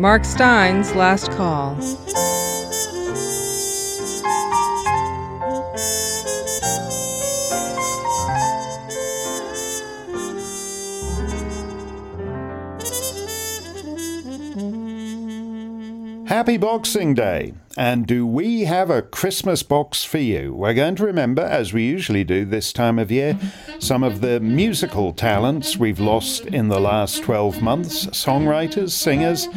Mark Steyn's Last Call. Happy Boxing Day! And do we have a Christmas box for you? We're going to remember, as we usually do this time of year, some of the musical talents we've lost in the last 12 months songwriters, singers,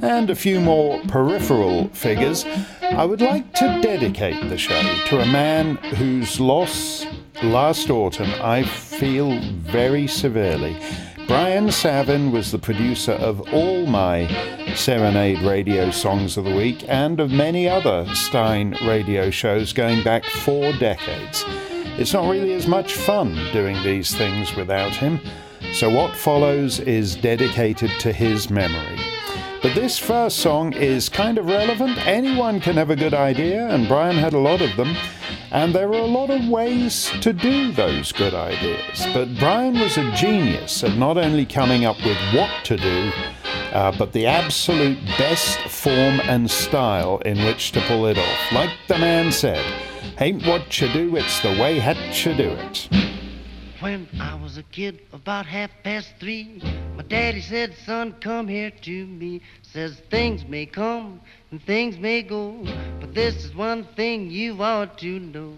and a few more peripheral figures. I would like to dedicate the show to a man whose loss last autumn I feel very severely. Brian Savin was the producer of all my Serenade radio songs of the week and of many other Steyn radio shows going back four decades. It's not really as much fun doing these things without him, so what follows is dedicated to his memory. But this first song is kind of relevant. Anyone can have a good idea, and Brian had a lot of them. And there are a lot of ways to do those good ideas. But Brian was a genius at not only coming up with what to do, uh, but the absolute best form and style in which to pull it off. Like the man said, ain't what you do, it's the way hat you do it. When I was a kid, about half past three, my daddy said, Son, come here to me. Says things may come and things may go, but this is one thing you ought to know.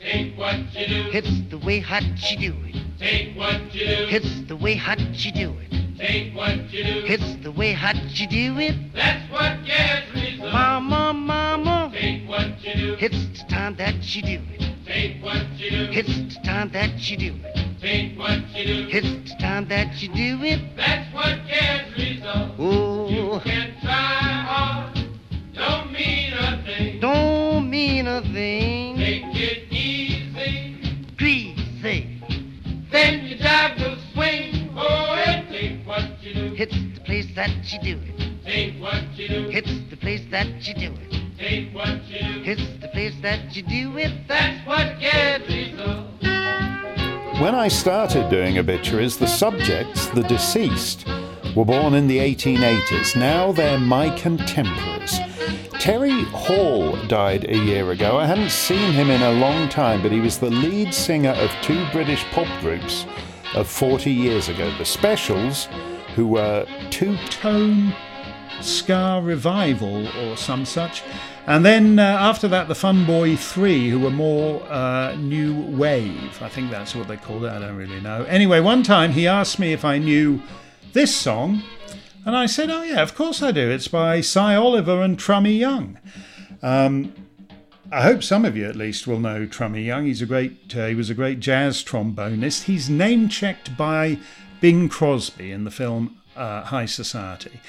Take what you do. It's the way hot you do it. Take what you do. It's the way hot you do it. Take what you do. It's the way hot you do it. That's what gets results. Mama, mama. Take what you do. It's the time that you do it. Take what you do. It's the time that you do it. Take what you do. It's the time that you do it. That's what gets results. Oh. You can try hard. Don't mean a thing. Don't mean a thing. Take it easy. Greasy. Then your job will swing. Oh, and take what you do. It's the place that you do it. Take what you do. It's the place that you do it. Take what you. It's the place that you do it. That's what gets results. When I started doing obituaries, the subjects, the deceased, were born in the 1880s. Now they're my contemporaries. Terry Hall died a year ago. I hadn't seen him in a long time, but he was the lead singer of two British pop groups of 40 years ago the Specials, who were two tone ska revival or some such. And then uh, after that, the Fun Boy 3, who were more uh, new wave. I think that's what they called it. I don't really know. Anyway, one time he asked me if I knew this song. And I said, Oh, yeah, of course I do. It's by Sy Oliver and Trummy Young. Um, I hope some of you at least will know Trummy Young. He's a great, uh, he was a great jazz trombonist. He's name checked by Bing Crosby in the film uh, High Society.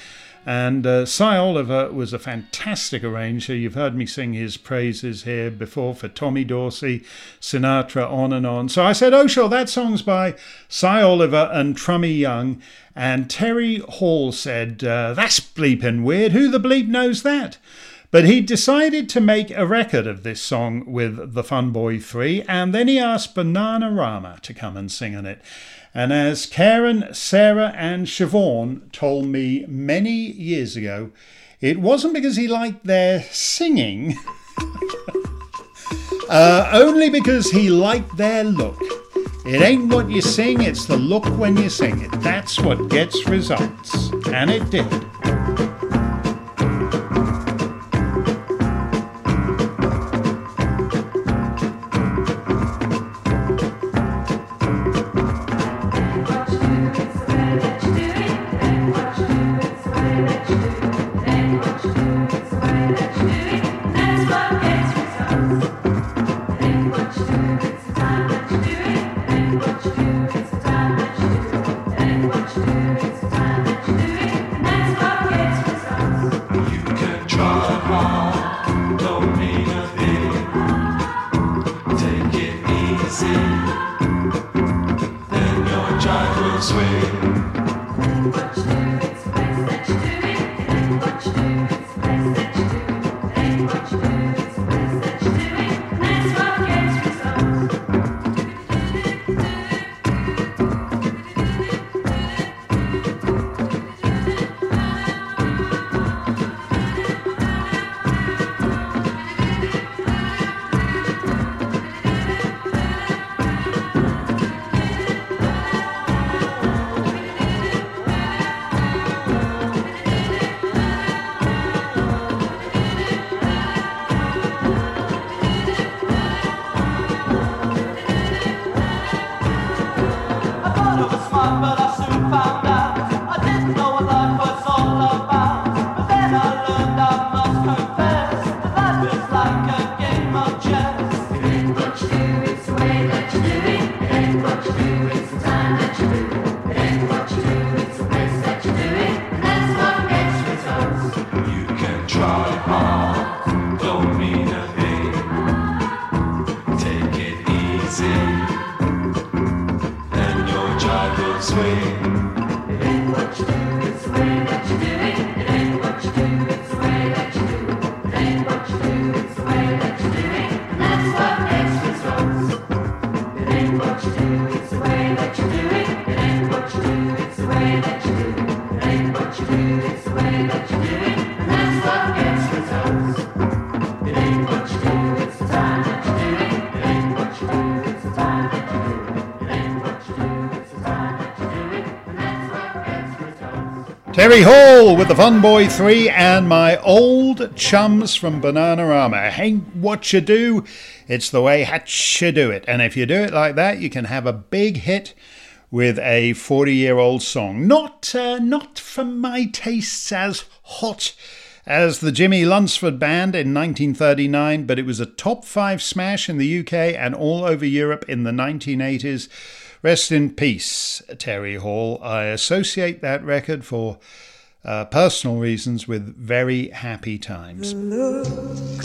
And uh, Sy Oliver was a fantastic arranger. You've heard me sing his praises here before for Tommy Dorsey, Sinatra, on and on. So I said, oh, sure, that song's by Sy Oliver and Trummy Young. And Terry Hall said, uh, that's bleeping weird. Who the bleep knows that? But he decided to make a record of this song with the Fun Boy 3, and then he asked Bananarama to come and sing on it. And as Karen, Sarah, and Siobhan told me many years ago, it wasn't because he liked their singing, uh, only because he liked their look. It ain't what you sing, it's the look when you sing it. That's what gets results. And it did. away. Hall with the Fun Boy 3 and my old chums from Bananarama. Ain't what you do, it's the way hatch you do it. And if you do it like that, you can have a big hit with a 40 year old song. Not, uh, not from my tastes as hot as the Jimmie Lunceford Band in 1939, but it was a top five smash in the UK and all over Europe in the 1980s. Rest in peace, Terry Hall. I associate that record for uh, personal reasons with very happy times. The look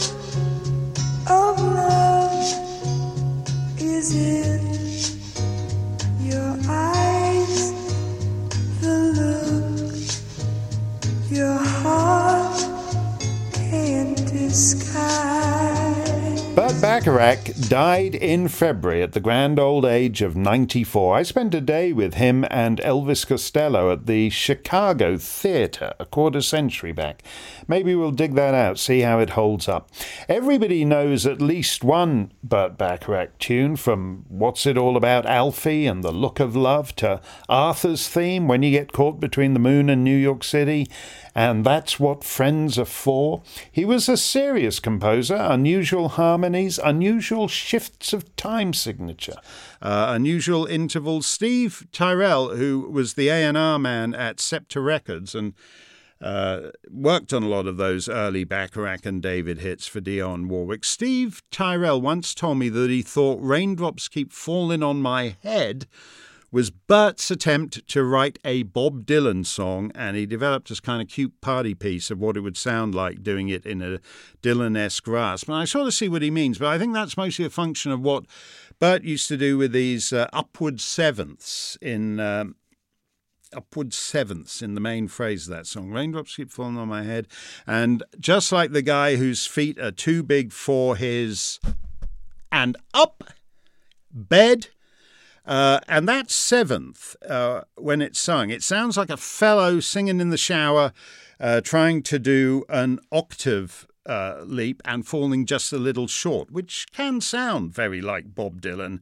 of love is in your eyes. The look your heart can't disguise. Burt Bacharach died in February at the grand old age of 94. I spent a day with him and Elvis Costello at the Chicago Theatre a quarter century back. Maybe we'll dig that out, see how it holds up. Everybody knows at least one Burt Bacharach tune from What's It All About Alfie and The Look of Love to Arthur's theme When You Get Caught Between the Moon and New York City and that's what friends are for. He was a serious composer, unusual harmonies, unusual shifts of time signature, uh, unusual intervals. Steve Tyrell, who was the A&R man at Scepter Records and uh, worked on a lot of those early Bacharach and David hits for Dionne Warwick. Steve Tyrell once told me that he thought Raindrops Keep Falling on My Head was Burt's attempt to write a Bob Dylan song, and he developed this kind of cute party piece of what it would sound like doing it in a Dylan esque rasp. And I sort of see what he means, but I think that's mostly a function of what Bert used to do with these uh, upward sevenths in. Um, upward sevenths in the main phrase of that song. Raindrops keep falling on my head. And just like the guy whose feet are too big for his and up bed, uh, and that seventh, uh, when it's sung, it sounds like a fellow singing in the shower, uh, trying to do an octave uh, leap and falling just a little short, which can sound very like Bob Dylan,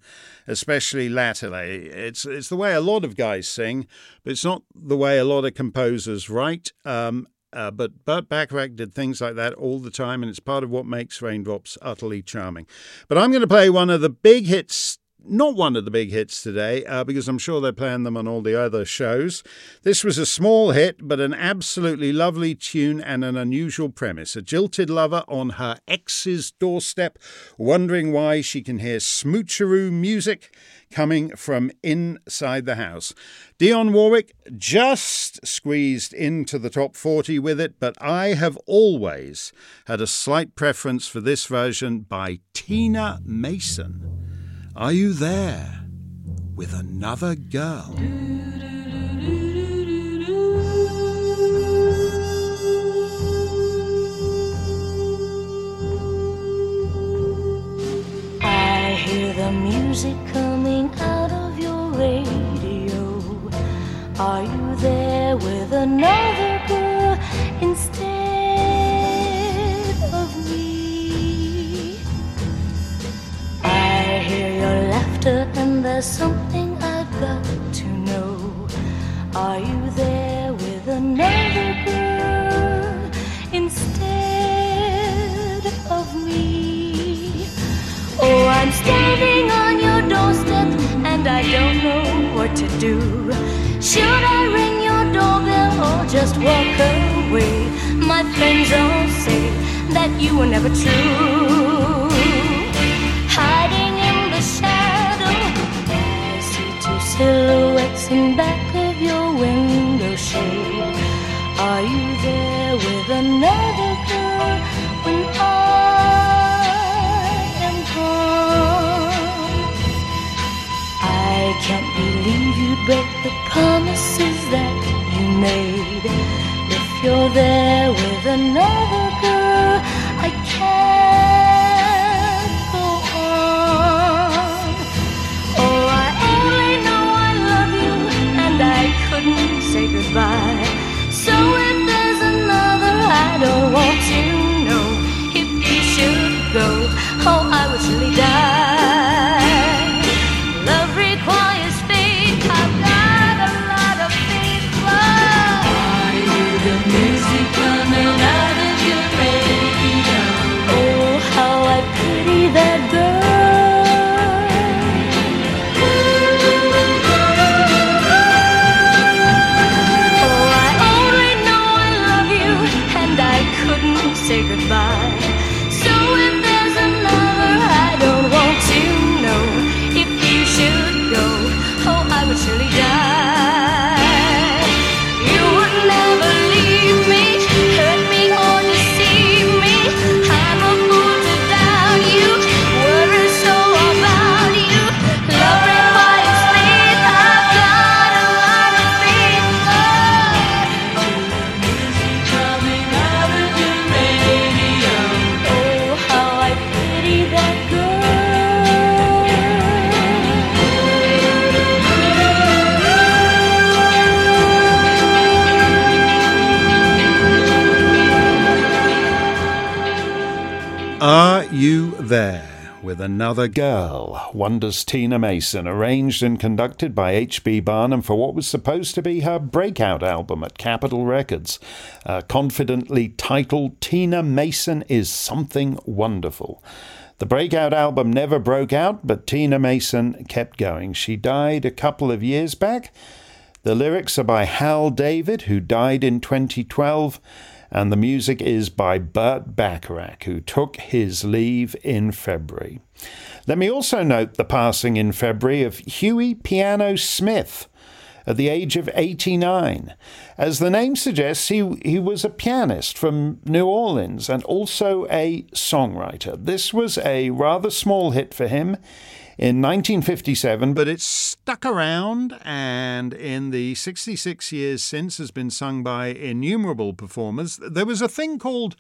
especially latterly. It's it's the way a lot of guys sing, but it's not the way a lot of composers write. Um, uh, but Burt Bacharach did things like that all the time, and it's part of what makes Raindrops utterly charming. But I'm going to play one of the big hits not one of the big hits today, uh, because I'm sure they're playing them on all the other shows. This was a small hit, but an absolutely lovely tune and an unusual premise. A jilted lover on her ex's doorstep, wondering why she can hear smoocheroo music coming from inside the house. Dionne Warwick just squeezed into the top 40 with it, but I have always had a slight preference for this version by Tina Mason. Are you there with another girl? I hear the music coming out of your radio. Are you there with another girl instead? And there's something I've got to know. Are you there with another girl instead of me? Oh, I'm standing on your doorstep and I don't know what to do. Should I ring your doorbell or just walk away? My friends all say that you were never true. Silhouettes in back of your window shade. Are you there with another girl when I am gone? I can't believe you'd break the promises that you made. If you're there with another girl, I can't say goodbye. So if there's another, I don't want to know. If you should go, oh, I would surely die. Another Girl, wonders Tina Mason, arranged and conducted by H.B. Barnum for what was supposed to be her breakout album at Capitol Records, uh, confidently titled Tina Mason is Something Wonderful. The breakout album never broke out, but Tina Mason kept going. She died a couple of years back. The lyrics are by Hal David, who died in 2012, and the music is by Burt Bacharach, who took his leave in February. Let me also note the passing in February of Huey Piano Smith at the age of 89. As the name suggests, he, he was a pianist from New Orleans and also a songwriter. This was a rather small hit for him in 1957, but it's stuck around and in the 66 years since has been sung by innumerable performers. There was a thing called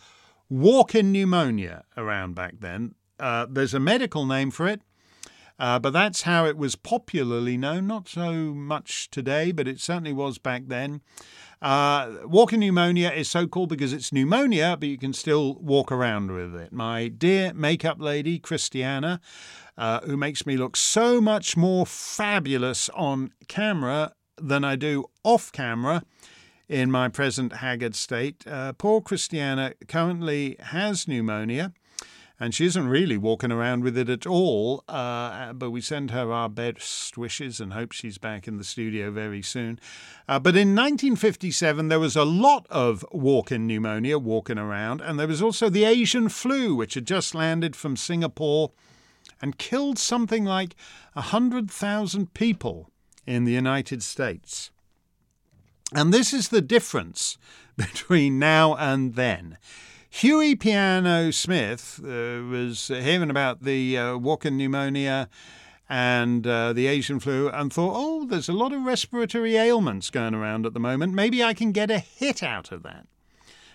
walk-in pneumonia around back then. Uh, there's a medical name for it, uh, but that's how it was popularly known. Not so much today, but it certainly was back then. Uh, walking pneumonia is so called because it's pneumonia, but you can still walk around with it. My dear makeup lady, Christiana, uh, who makes me look so much more fabulous on camera than I do off camera in my present haggard state. Uh, poor Christiana currently has pneumonia. And she isn't really walking around with it at all, uh, but we send her our best wishes and hope she's back in the studio very soon. Uh, but in 1957, there was a lot of walking pneumonia walking around, and there was also the Asian flu, which had just landed from Singapore and killed something like 100,000 people in the United States. And this is the difference between now and then. Huey Piano Smith uh, was hearing about the uh, walking pneumonia and uh, the Asian flu and thought, oh, there's a lot of respiratory ailments going around at the moment. Maybe I can get a hit out of that.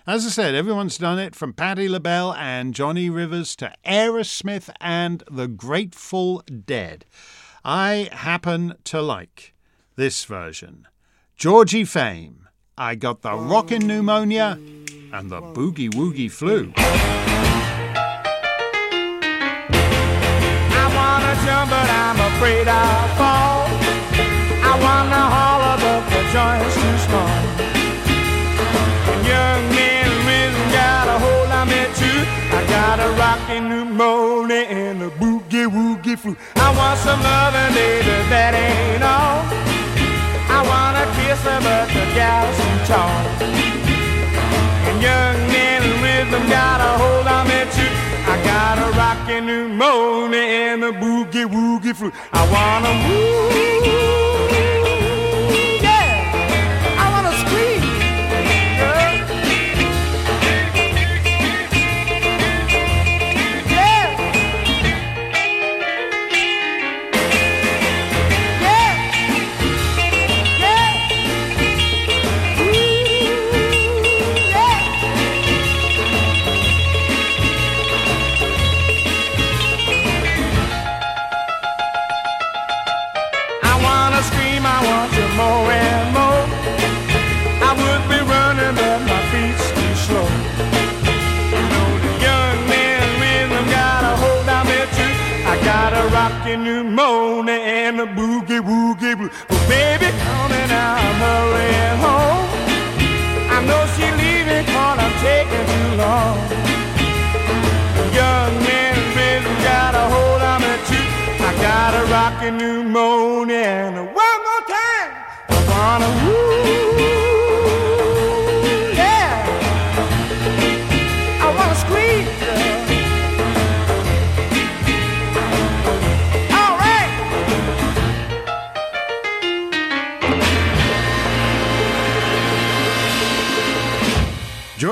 As I said, everyone's done it from Patti LaBelle and Johnny Rivers to Aerosmith and the Grateful Dead. I happen to like this version. Georgie Fame, I got the rockin' pneumonia and the boogie woogie flu. I wanna jump, but I'm afraid I'll fall. I wanna holler, but the joint's too small. Got a rockin' pneumonia and a boogie woogie flu. I want some loving, baby, that ain't all. I wanna kiss her, but the gal's too tall. And young man rhythm got a hold on me too. I got a rockin' pneumonia and a boogie woogie flu. I wanna move, and the boogie woogie blue. But baby, coming out, hurrying home. I know she leaving cause I'm taking too long. Young man really got a hold on me too. I got a rockin' pneumonia and one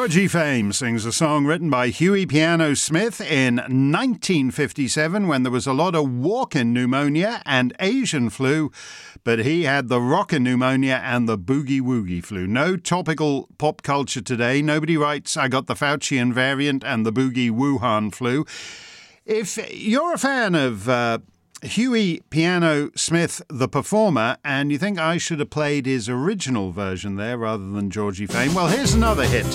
Georgie Fame sings a song written by Huey Piano Smith in 1957 when there was a lot of walking pneumonia and Asian flu, but he had the rockin' pneumonia and the boogie woogie flu. No topical pop culture today. Nobody writes, I got the Faucian variant and the boogie Wuhan flu. If you're a fan of uh, Huey Piano Smith, the performer, and you think I should have played his original version there rather than Georgie Fame, well, here's another hit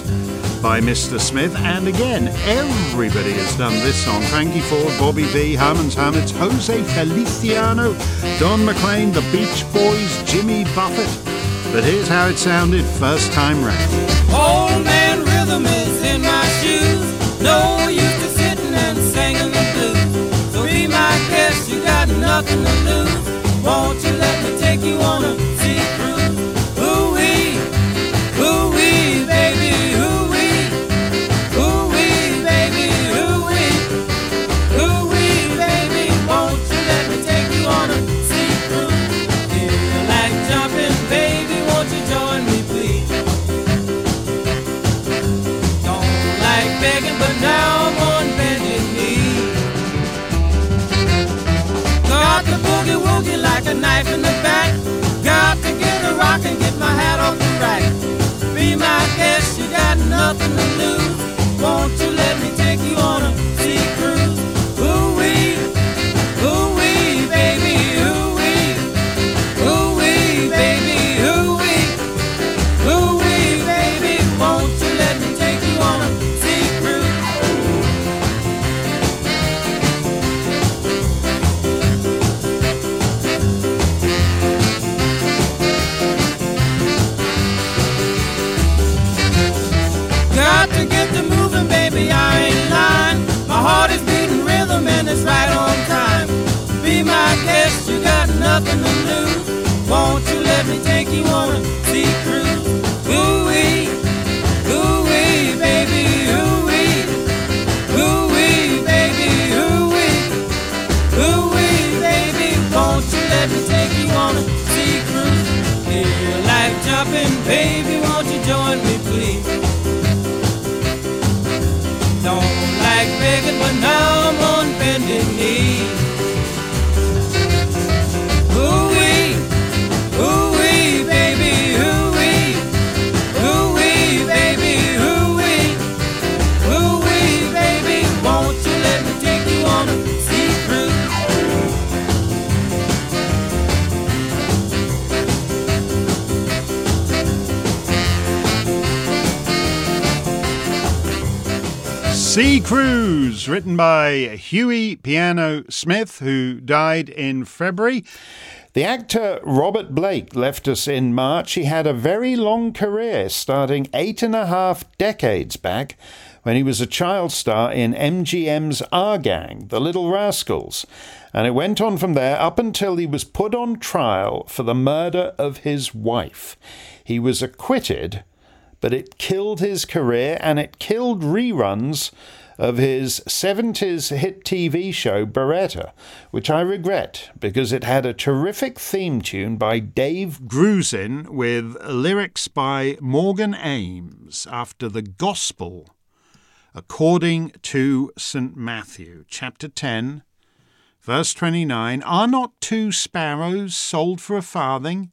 by Mr. Smith. And again, everybody has done this song Frankie Ford, Bobby Vee, Herman's Hermits, Jose Feliciano, Don McLean, the Beach Boys, Jimmy Buffett. But here's how it sounded first time round. Old man rhythm is in my shoes. No use nothing to lose. Won't you let me take you on a sea a knife in the back. Got to get a rock and get my hat off the rack. Be my guest, you got nothing to lose. Won't you nothing to lose. Won't you let me take you on a sea cruise? Ooh wee, ooh wee, baby, ooh wee, ooh wee, baby, ooh wee, ooh wee, baby. Won't you let me take you on a sea cruise? If you like jumping, baby, won't you join me, please? Don't like begging, but now I'm on bended knee. Sea Cruise, written by Huey Piano Smith, who died in February. The actor Robert Blake left us in March. He had a very long career, starting eight and a half decades back when he was a child star in MGM's Our Gang, The Little Rascals. And it went on from there up until he was put on trial for the murder of his wife. He was acquitted but it killed his career and it killed reruns of his 70s hit TV show Baretta, which I regret because it had a terrific theme tune by Dave Grusin with lyrics by Morgan Ames after the Gospel according to St. Matthew, chapter 10, verse 29 Are not two sparrows sold for a farthing?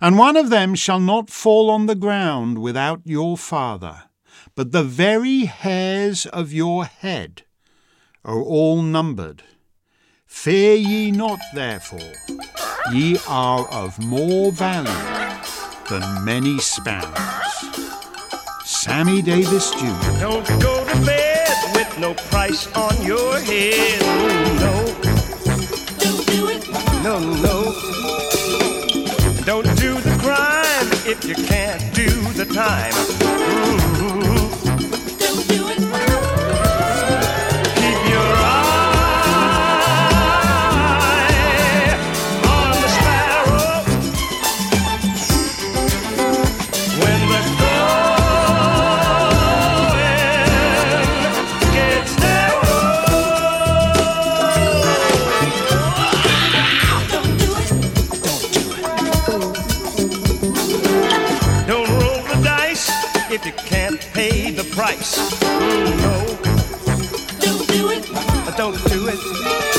And one of them shall not fall on the ground without your Father. But the very hairs of your head are all numbered. Fear ye not, therefore, ye are of more value than many sparrows. Sammy Davis Jr. Don't go to bed with no price on your head. Oh, no. no, no. If you can't do the time. Mhm. Price. No. Don't do it. Don't do it.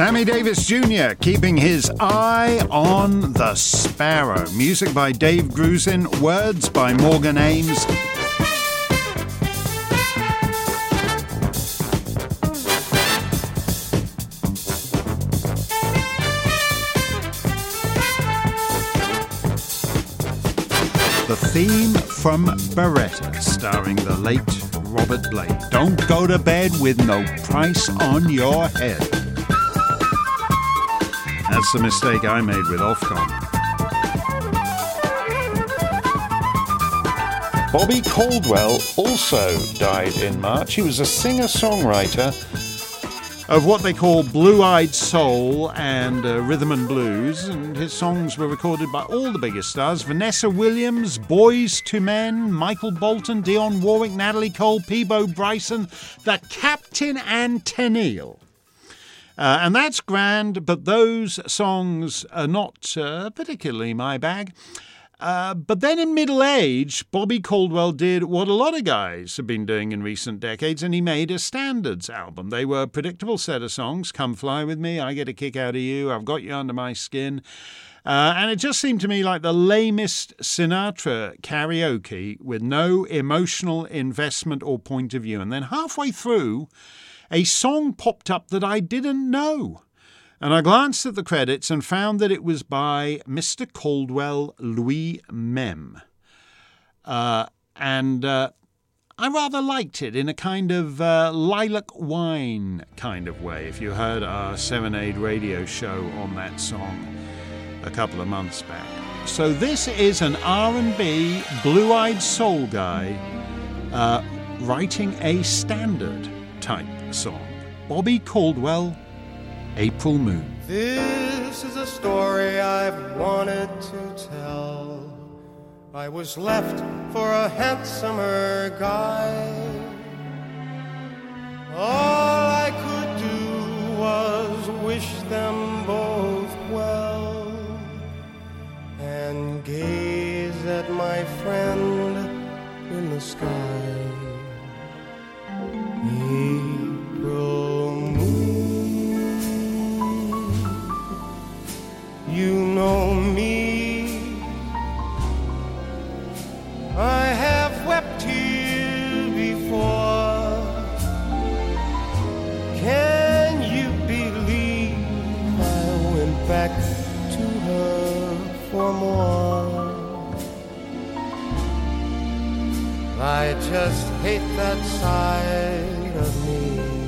Sammy Davis Jr. keeping his eye on the sparrow. Music by Dave Grusin, words by Morgan Ames. The theme from Baretta, starring the late Robert Blake. Don't go to bed with no price on your head. That's the mistake I made with Ofcom. Bobby Caldwell also died in March. He was a singer songwriter of what they call blue eyed soul and uh, rhythm and blues, and his songs were recorded by all the biggest stars Vanessa Williams, Boyz II Men, Michael Bolton, Dionne Warwick, Natalie Cole, Peabo Bryson, the Captain and Tennille. Uh, and that's grand, but those songs are not uh, particularly my bag. Uh, but then in middle age, Bobby Caldwell did what a lot of guys have been doing in recent decades, and he made a standards album. They were a predictable set of songs Come Fly With Me, I Get a Kick Out of You, I've Got You Under My Skin. Uh, and it just seemed to me like the lamest Sinatra karaoke with no emotional investment or point of view. And then halfway through, a song popped up that I didn't know. And I glanced at the credits and found that it was by Mr. Caldwell Louis Mem. Uh, and uh, I rather liked it in a kind of uh, lilac wine kind of way, if you heard our Serenade radio show on that song a couple of months back. So this is an R&B blue-eyed soul guy uh, writing a standard type song. Bobby Caldwell, April Moon. This is a story I've wanted to tell. I was left for a handsomer guy. All I could do was wish them both well and gaze at my friend in the sky. April know me. I have wept here before. Can you believe I went back to her for more? I just hate that side of me.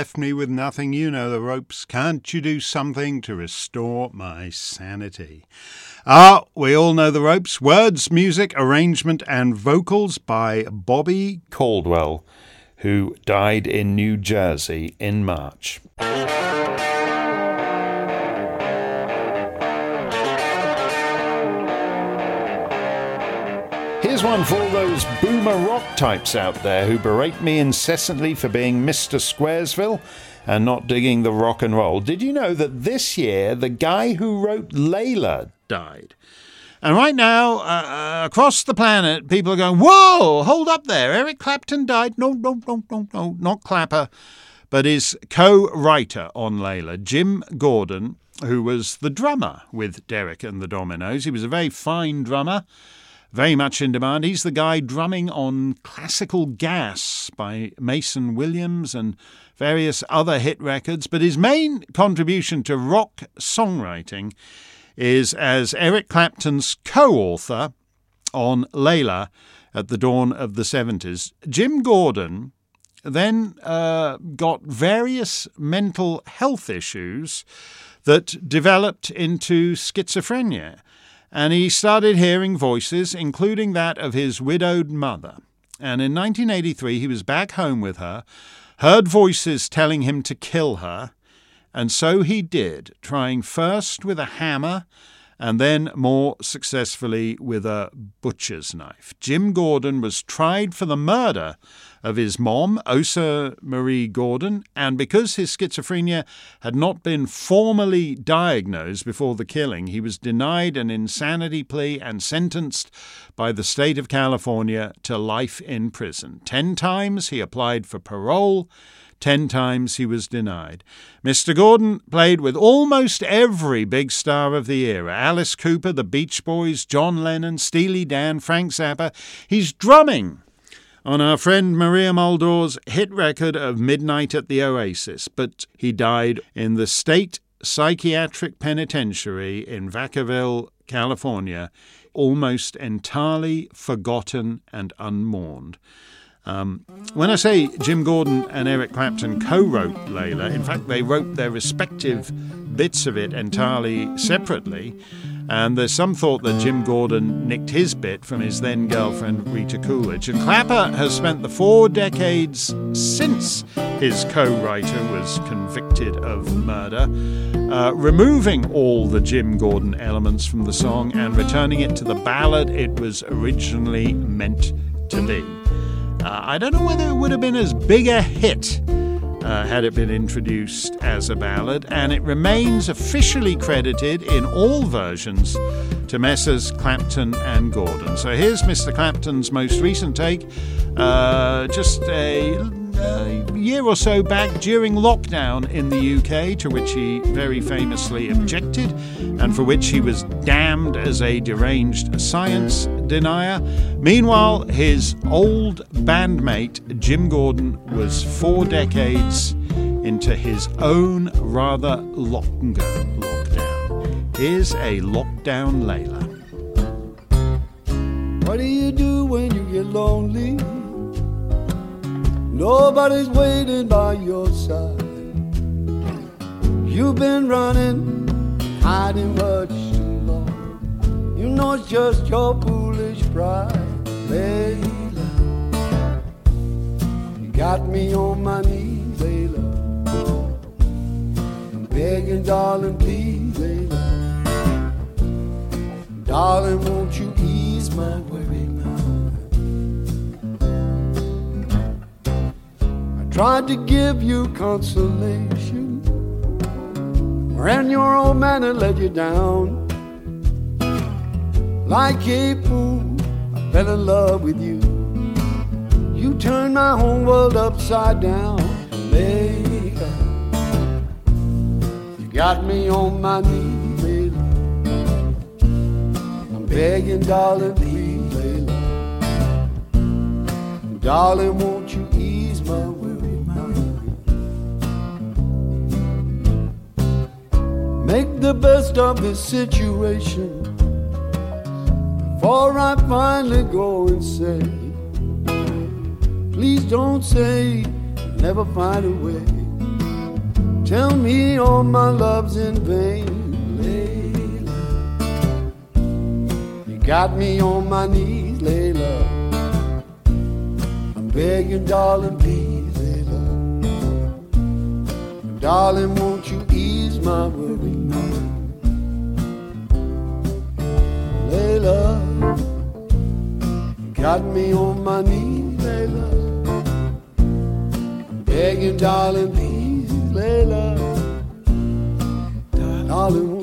Left me with nothing. You know the ropes. Can't you do something to restore my sanity? Ah, we all know the ropes. Words, music, arrangement, and vocals by Bobby Caldwell, who died in New Jersey in March. Here's one for all those boomer rock types out there who berate me incessantly for being Mr. Squaresville and not digging the rock and roll. Did you know that this year the guy who wrote Layla died? And right now, uh, uh, across the planet, people are going, Whoa, hold up there. Eric Clapton died. No, no, no, no, no, not Clapper, but his co writer on Layla, Jim Gordon, who was the drummer with Derek and the Dominos. He was a very fine drummer very much in demand. He's the guy drumming on Classical Gas by Mason Williams and various other hit records. But his main contribution to rock songwriting is as Eric Clapton's co author on Layla at the dawn of the 70s. Jim Gordon then uh, got various mental health issues that developed into schizophrenia and he started hearing voices, including that of his widowed mother. And in 1983, he was back home with her, heard voices telling him to kill her, and so he did, trying first with a hammer and then more successfully with a butcher's knife. Jim Gordon was tried for the murder of his mom, Osa Marie Gordon, and because his schizophrenia had not been formally diagnosed before the killing, he was denied an insanity plea and sentenced by the state of California to life in prison. Ten times he applied for parole. Ten times he was denied. Mr. Gordon played with almost every big star of the era Alice Cooper, the Beach Boys, John Lennon, Steely Dan, Frank Zappa. He's drumming on our friend Maria Muldaur's hit record of Midnight at the Oasis, but he died in the state psychiatric penitentiary in Vacaville, California, almost entirely forgotten and unmourned. Um, when I say Jim Gordon and Eric Clapton co wrote Layla, in fact, they wrote their respective bits of it entirely separately. And there's some thought that Jim Gordon nicked his bit from his then girlfriend Rita Coolidge. And Clapton has spent the four decades since his co writer was convicted of murder, uh, removing all the Jim Gordon elements from the song and returning it to the ballad it was originally meant to be. Uh, I don't know whether it would have been as big a hit uh, had it been introduced as a ballad, and it remains officially credited in all versions to Messrs. Clapton and Gordon. So here's Mr. Clapton's most recent take, uh, just a, a year or so back during lockdown in the UK, to which he very famously objected, and for which he was damned as a deranged science denier. Meanwhile, his old bandmate Jim Gordon was four decades into his own rather longer lockdown. Here's a lockdown Layla. What do you do when you get lonely? Nobody's waiting by your side. You've been running, hiding much too long. You know it's just your foolish pride, Layla. You got me on my knees, Layla. I'm begging, darling, please, Layla. Darling, won't you ease my worry tried to give you consolation, Ran your old man had let you down. Like a fool, I fell in love with you. You turned my whole world upside down, Layla. You got me on my knees, Layla. I'm begging, darling, please, Layla. Darling, won't the best of this situation before I finally go and say, please don't say never find a way. Tell me all my love's in vain, Layla. You got me on my knees, Layla. I'm begging, darling, please, Layla. Darling, won't you ease my worry got me on my knees, Layla. Begging, darling, please, Layla. Darling,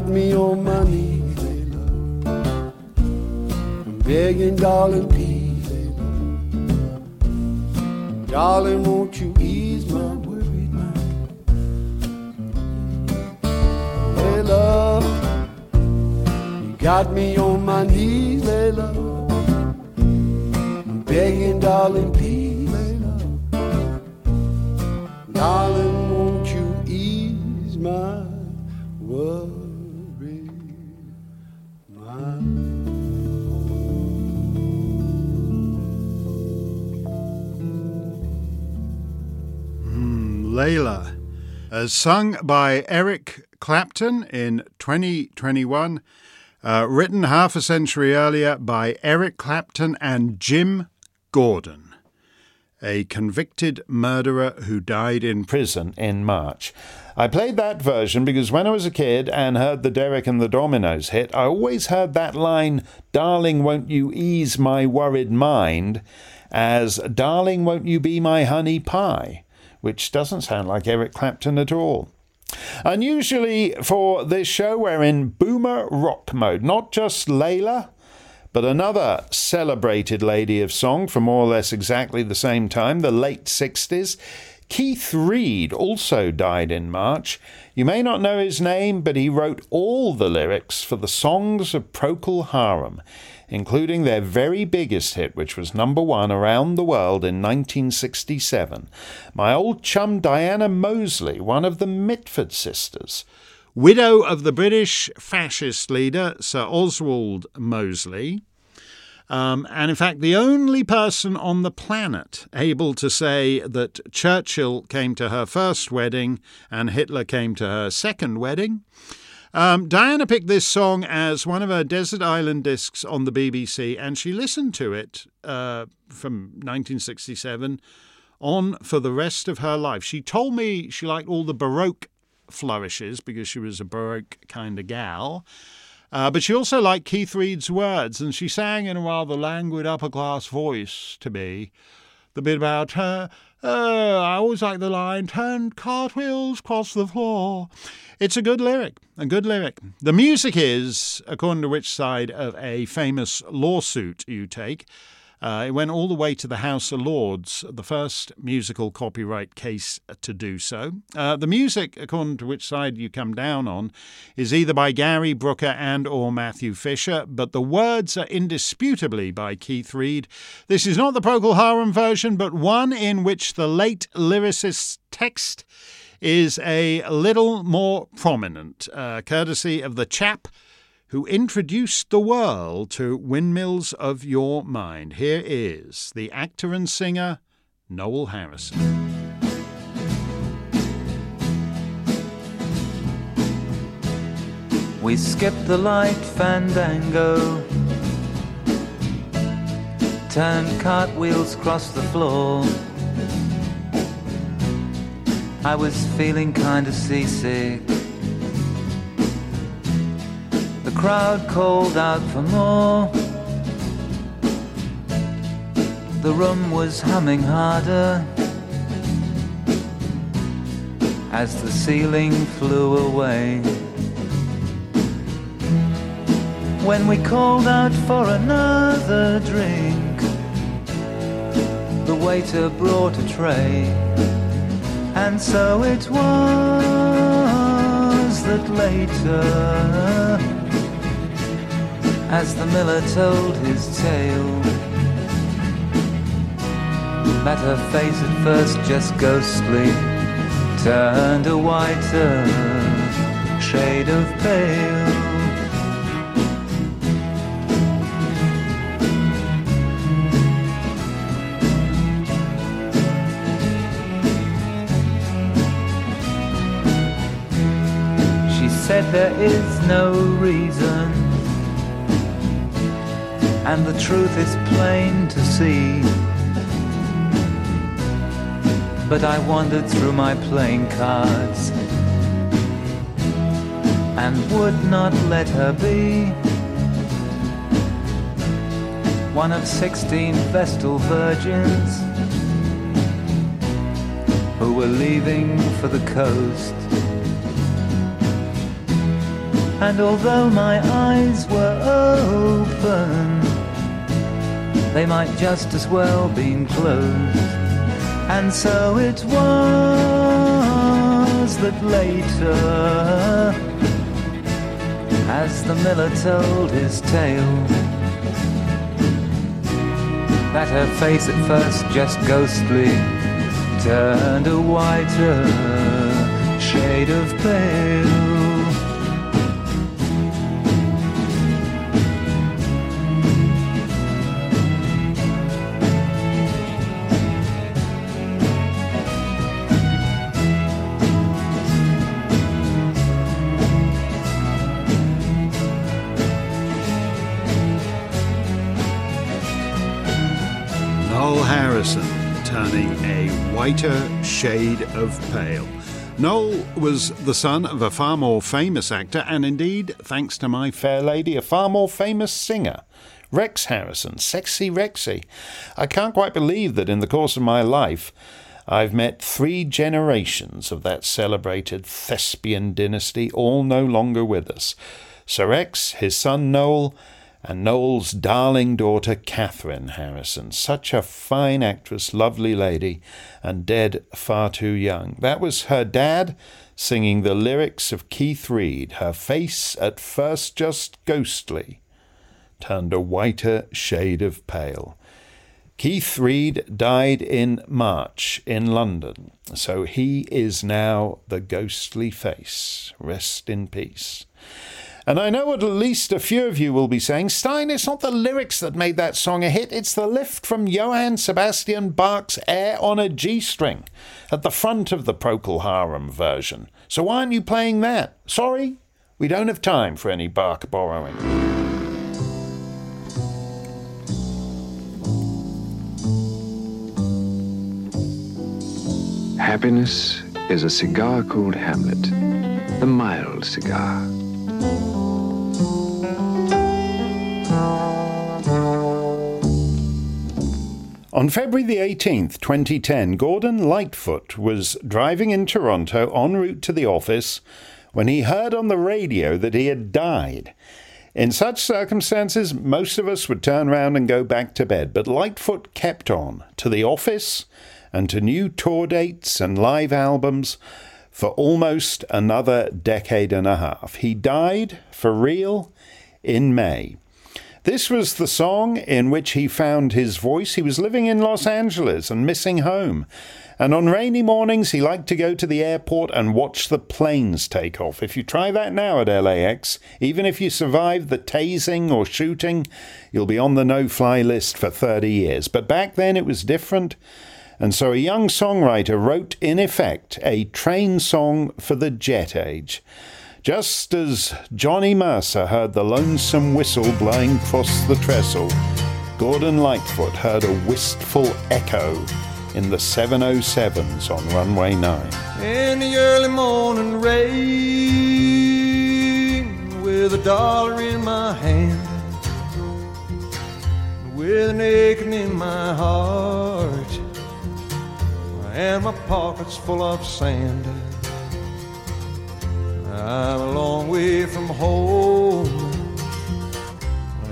got me on my knees. I'm begging, darling, please, Layla. Darling, won't you ease my worry mind? Layla, you got me on my knees, as sung by Eric Clapton in 2021, uh, written half a century earlier by Eric Clapton and Jim Gordon, a convicted murderer who died in prison in March. I played that version because when I was a kid and heard the Derek and the Dominos hit, I always heard that line, Darling, won't you ease my worried mind, as Darling, won't you be my honey pie, which doesn't sound like Eric Clapton at all. Unusually for this show, we're in boomer rock mode, not just Layla, but another celebrated lady of song from more or less exactly the same time, the late 60s. Keith Reid also died in March. You may not know his name, but he wrote all the lyrics for the songs of Procol Harum, including their very biggest hit, which was number one around the world in 1967. My old chum Diana Mosley, one of the Mitford sisters, widow of the British fascist leader Sir Oswald Mosley, um, and in fact, the only person on the planet able to say that Churchill came to her first wedding and Hitler came to her second wedding. Um, Diana picked this song as one of her desert island discs on the BBC, and she listened to it uh, from 1967 on for the rest of her life. She told me she liked all the Baroque flourishes because she was a Baroque kind of gal. Uh, but she also liked Keith Reid's words, and she sang in a rather languid upper class voice to me the bit about her. Uh, I always like the line, turn cartwheels across the floor. It's a good lyric, a good lyric. The music is, according to which side of a famous lawsuit you take, uh, it went all the way to the House of Lords, the first musical copyright case to do so. Uh, the music, according to which side you come down on, is either by Gary Brooker and or Matthew Fisher, but the words are indisputably by Keith Reid. This is not the Procol Harum version, but one in which the late lyricist's text is a little more prominent, uh, courtesy of the chap who introduced the world to Windmills of Your Mind. Here is the actor and singer Noel Harrison. We skipped the light fandango, turned cartwheels across the floor. I was feeling kinda seasick crowd called out for more. The room was humming harder as the ceiling flew away. When we called out for another drink, the waiter brought a tray, and so it was that later as the miller told his tale. Met her face at first just ghostly turned a whiter shade of pale. She said there is no reason and the truth is plain to see. But I wandered through my playing cards and would not let her be one of sixteen Vestal virgins who were leaving for the coast. And although my eyes were open, they might just as well been closed. And so it was that later, as the miller told his tale, that her face at first just ghostly turned a whiter shade of pale. Turning a whiter shade of pale. Noel was the son of a far more famous actor, and indeed, thanks to my fair lady, a far more famous singer. Rex Harrison, sexy Rexy. I can't quite believe that in the course of my life, I've met three generations of that celebrated thespian dynasty, all no longer with us. Sir Rex, his son Noel, and Noel's darling daughter Cathryn Harrison. Such a fine actress, lovely lady, and dead far too young. That was her dad singing the lyrics of Keith Reid, her face at first just ghostly, turned a whiter shade of pale. Keith Reid died in March in London, so he is now the ghostly face. Rest in peace. And I know at least a few of you will be saying, Steyn, it's not the lyrics that made that song a hit, it's the lift from Johann Sebastian Bach's Air on a G string at the front of the Procol Harum version. So why aren't you playing that? Sorry, we don't have time for any Bach borrowing. Happiness is a cigar called Hamlet, the mild cigar. On February the 18th, 2010, Gordon Lightfoot was driving in Toronto en route to the office when he heard on the radio that he had died. In such circumstances, most of us would turn round and go back to bed, but Lightfoot kept on to the office and to new tour dates and live albums for almost another decade and a half. He died for real in May. This was the song in which he found his voice. He was living in Los Angeles and missing home. And on rainy mornings, he liked to go to the airport and watch the planes take off. If you try that now at LAX, even if you survive the tasing or shooting, you'll be on the no fly list for 30 years. But back then it was different. And so a young songwriter wrote, in effect, a train song for the jet age. Just as Johnny Mercer heard the lonesome whistle blowing across the trestle, Gordon Lightfoot heard a wistful echo in the 707s on runway 9. In the early morning rain, with a dollar in my hand, with an aching in my heart, and my pockets full of sand. I'm a long way from home,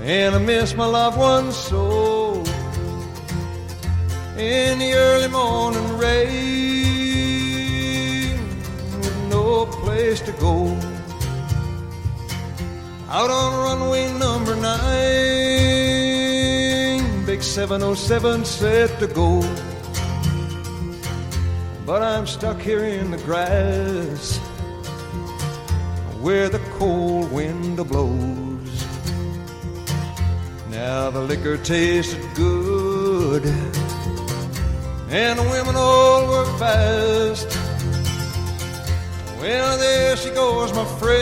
and I miss my loved ones so. In the early morning rain, with no place to go, out on runway number nine, big 707 set to go. But I'm stuck here in the grass where the cold wind blows. Now the liquor tasted good, and the women all were fast. Well, there she goes, my friend.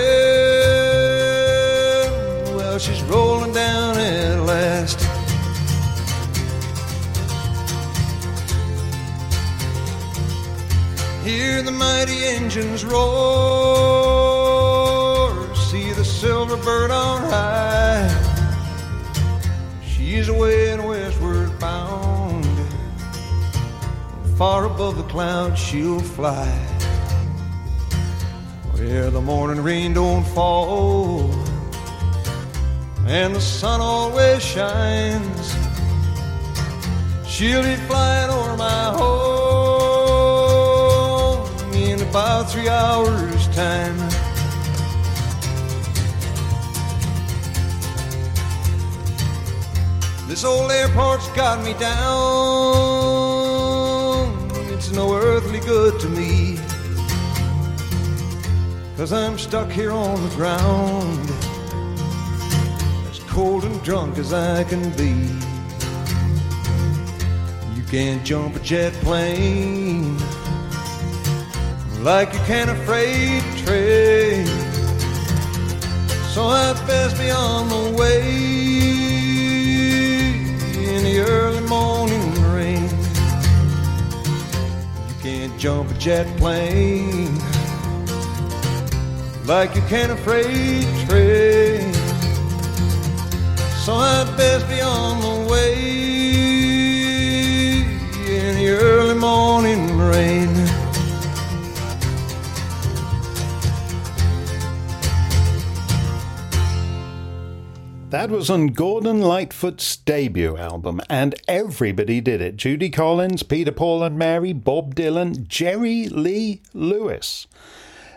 Well, she's rolling down at last. Hear the mighty engines roar, bird on high. She's away and westward bound, far above the clouds she'll fly. Where the morning rain don't fall, and the sun always shines. She'll be flying over my home in about three hours' time. This old airport's got me down. It's no earthly good to me. Cause I'm stuck here on the ground, as cold and drunk as I can be. You can't jump a jet plane like you can a freight train. So I'd best be on the way the early morning rain. You can't jump a jet plane like you can a freight train. That was on Gordon Lightfoot's debut album, and everybody did it. Judy Collins, Peter Paul and Mary, Bob Dylan, Jerry Lee Lewis.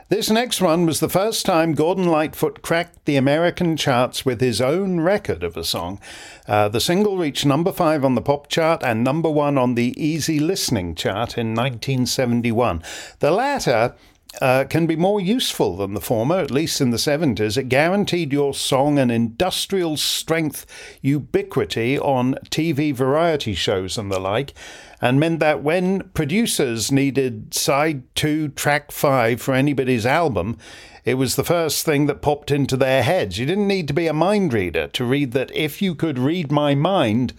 This next one was the first time Gordon Lightfoot cracked the American charts with his own record of a song. Uh, the single reached number five on the pop chart and number one on the easy listening chart in 1971. The latter uh, can be more useful than the former, at least in the 70s. It guaranteed your song an industrial strength ubiquity on TV variety shows and the like, and meant that when producers needed side two, track five for anybody's album, it was the first thing that popped into their heads. You didn't need to be a mind reader to read that if you could read my mind,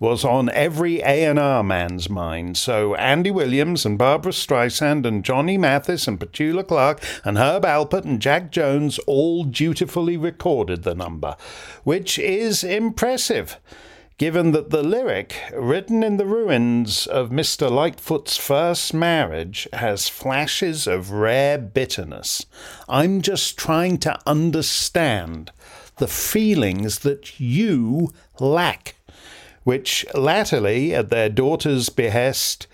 was on every A&R man's mind. So Andy Williams and Barbra Streisand and Johnny Mathis and Petula Clark and Herb Alpert and Jack Jones all dutifully recorded the number, which is impressive. Given that the lyric, written in the ruins of Mr. Lightfoot's first marriage, has flashes of rare bitterness. I'm just trying to understand the feelings that you lack which latterly, at their daughter's behest,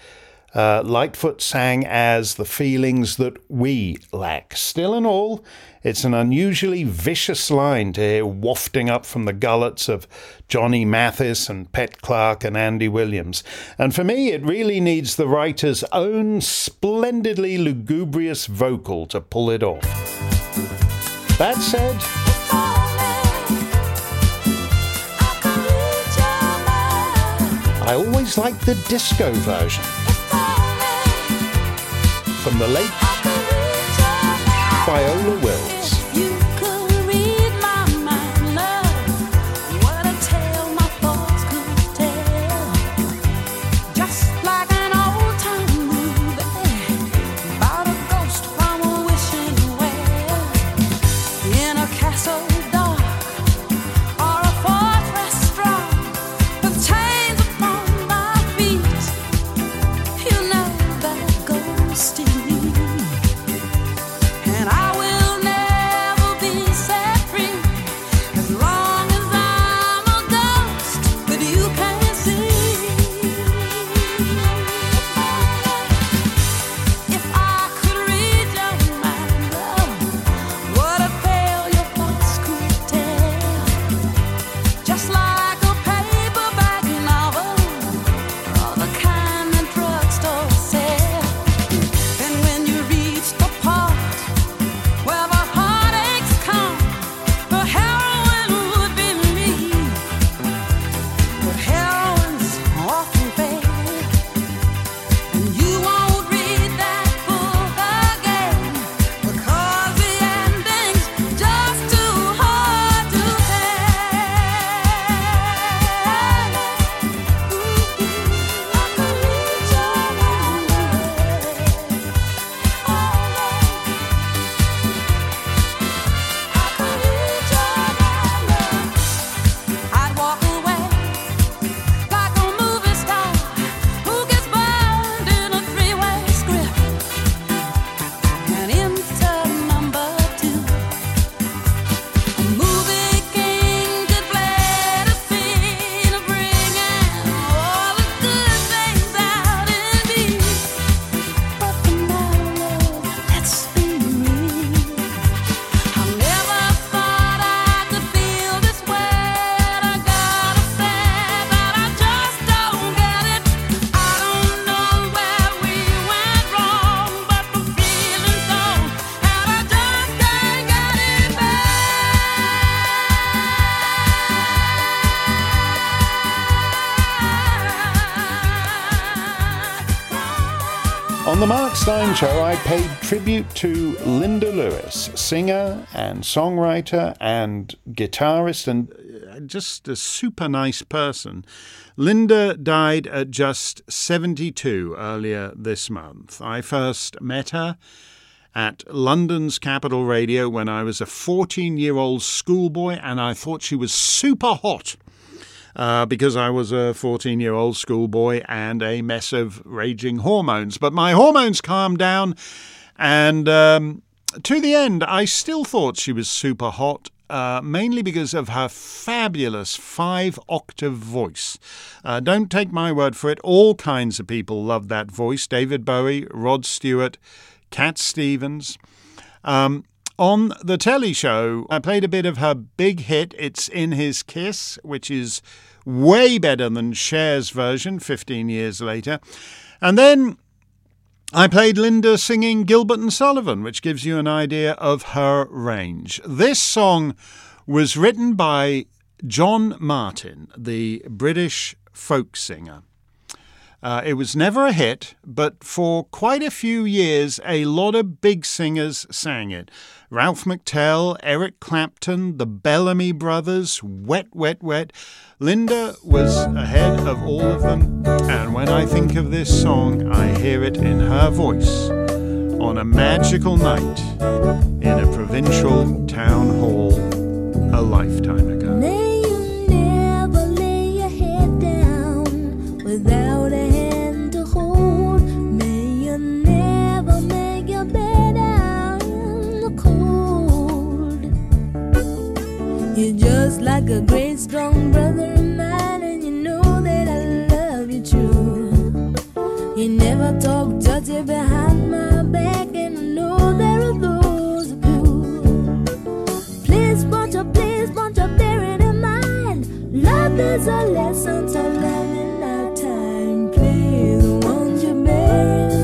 uh, Lightfoot sang as the feelings that we lack. Still and all, it's an unusually vicious line to hear wafting up from the gullets of Johnny Mathis and Pet Clark and Andy Williams. And for me, it really needs the writer's own splendidly lugubrious vocal to pull it off. That said, I always like the disco version. From the late Viola Wills. Show, I paid tribute to Linda Lewis, singer and songwriter and guitarist and uh, just a super nice person. Linda died at just 72 earlier this month. I first met her at London's Capital Radio when I was a 14 year old schoolboy and I thought she was super hot. Uh, because I was a 14 year old schoolboy and a mess of raging hormones. But my hormones calmed down, and um, to the end, I still thought she was super hot. Uh, mainly because of her fabulous five octave voice. Uh, don't take my word for it, all kinds of people love that voice David Bowie, Rod Stewart, Cat Stevens. Um, on the telly show, I played a bit of her big hit, It's in His Kiss, which is way better than Cher's version 15 years later. And then I played Linda singing Gilbert and Sullivan, which gives you an idea of her range. This song was written by John Martyn, the British folk singer. Uh, it was never a hit, but for quite a few years, a lot of big singers sang it. Ralph McTell, Eric Clapton, the Bellamy Brothers, Wet, Wet, Wet. Linda was ahead of all of them, and when I think of this song, I hear it in her voice on a magical night in a provincial town hall a lifetime You're just like a great strong brother of mine, and you know that I love you true. You never talk dirty behind my back, and I know there are those who Please, won't you, please, won't you bear it in mind? Love is a lesson to learn in our time. Please, won't you bear it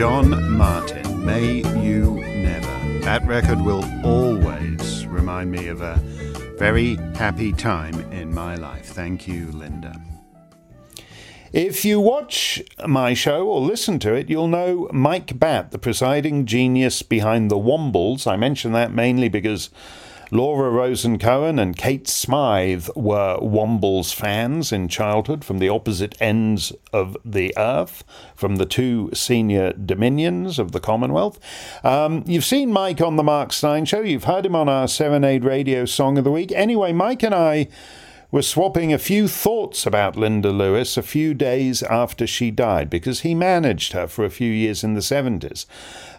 John Martyn, May You Never. That record will always remind me of a very happy time in my life. Thank you, Linda. If you watch my show or listen to it, you'll know Mike Batt, the presiding genius behind the Wombles. I mention that mainly because Laura Rosen Cohen and Kate Smythe were Wombles fans in childhood from the opposite ends of the earth, from the two senior dominions of the Commonwealth. Um, you've seen Mike on the Mark Steyn show, you've heard him on our Serenade Radio Song of the Week. Anyway, Mike and I were swapping a few thoughts about Linda Lewis a few days after she died because he managed her for a few years in the 70s.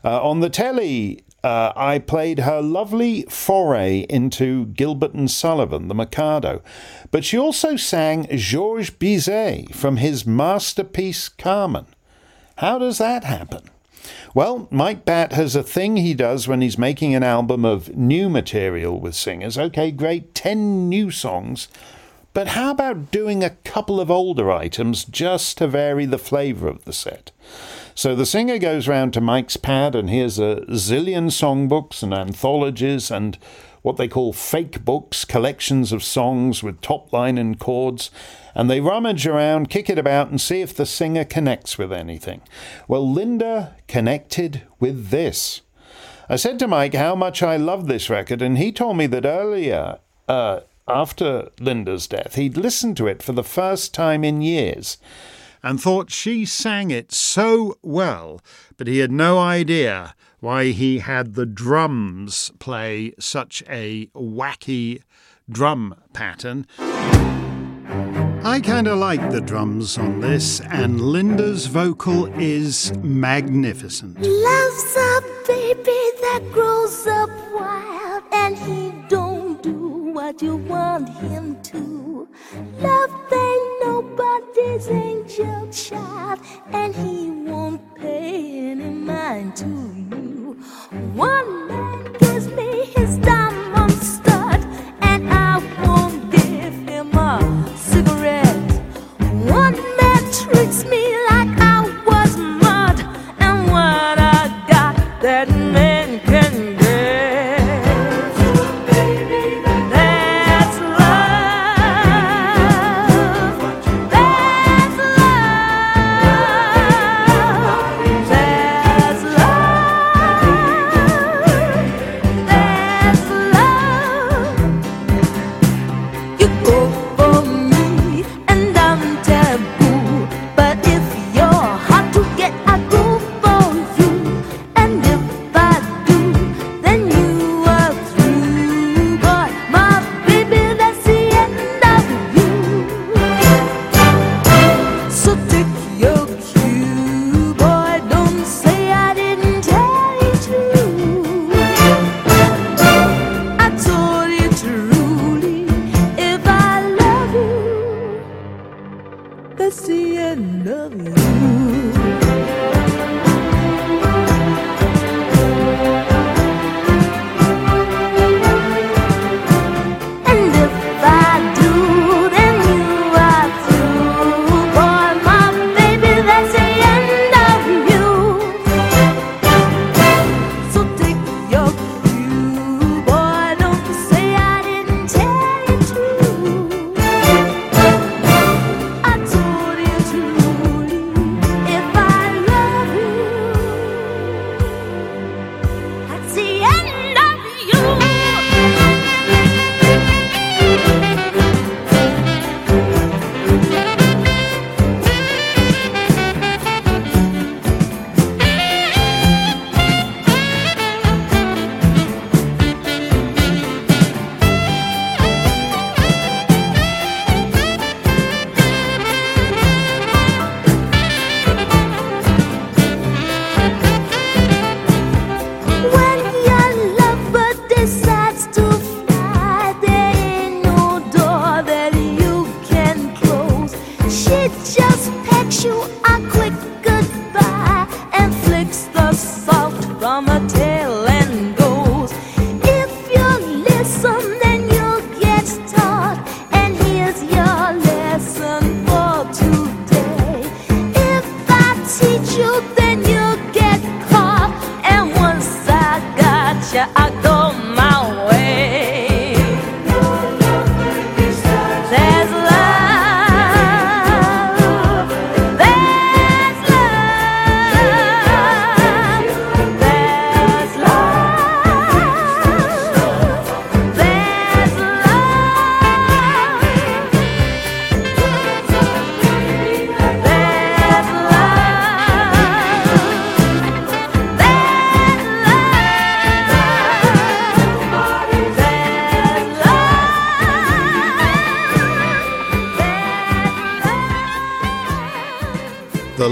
Uh, on the telly, uh, I played her lovely foray into Gilbert and Sullivan, the Mikado. But she also sang Georges Bizet from his masterpiece Carmen. How does that happen? Well, Mike Batt has a thing he does when he's making an album of new material with singers. Okay, great, 10 new songs. But how about doing a couple of older items just to vary the flavour of the set? So the singer goes round to Mike's pad and hears a zillion songbooks and anthologies and what they call fake books, collections of songs with top line and chords, and they rummage around, kick it about, and see if the singer connects with anything. Well, Linda connected with this. I said to Mike how much I love this record, and he told me that earlier, uh, after Linda's death, he'd listened to it for the first time in years and thought she sang it so well, but he had no idea why he had the drums play such a wacky drum pattern. I kind of like the drums on this, and Linda's vocal is magnificent. Love's a baby that grows up wild, and he don't do what you want him to. Love ain't nobody's angel child, and he won't pay any mind to you. One olsam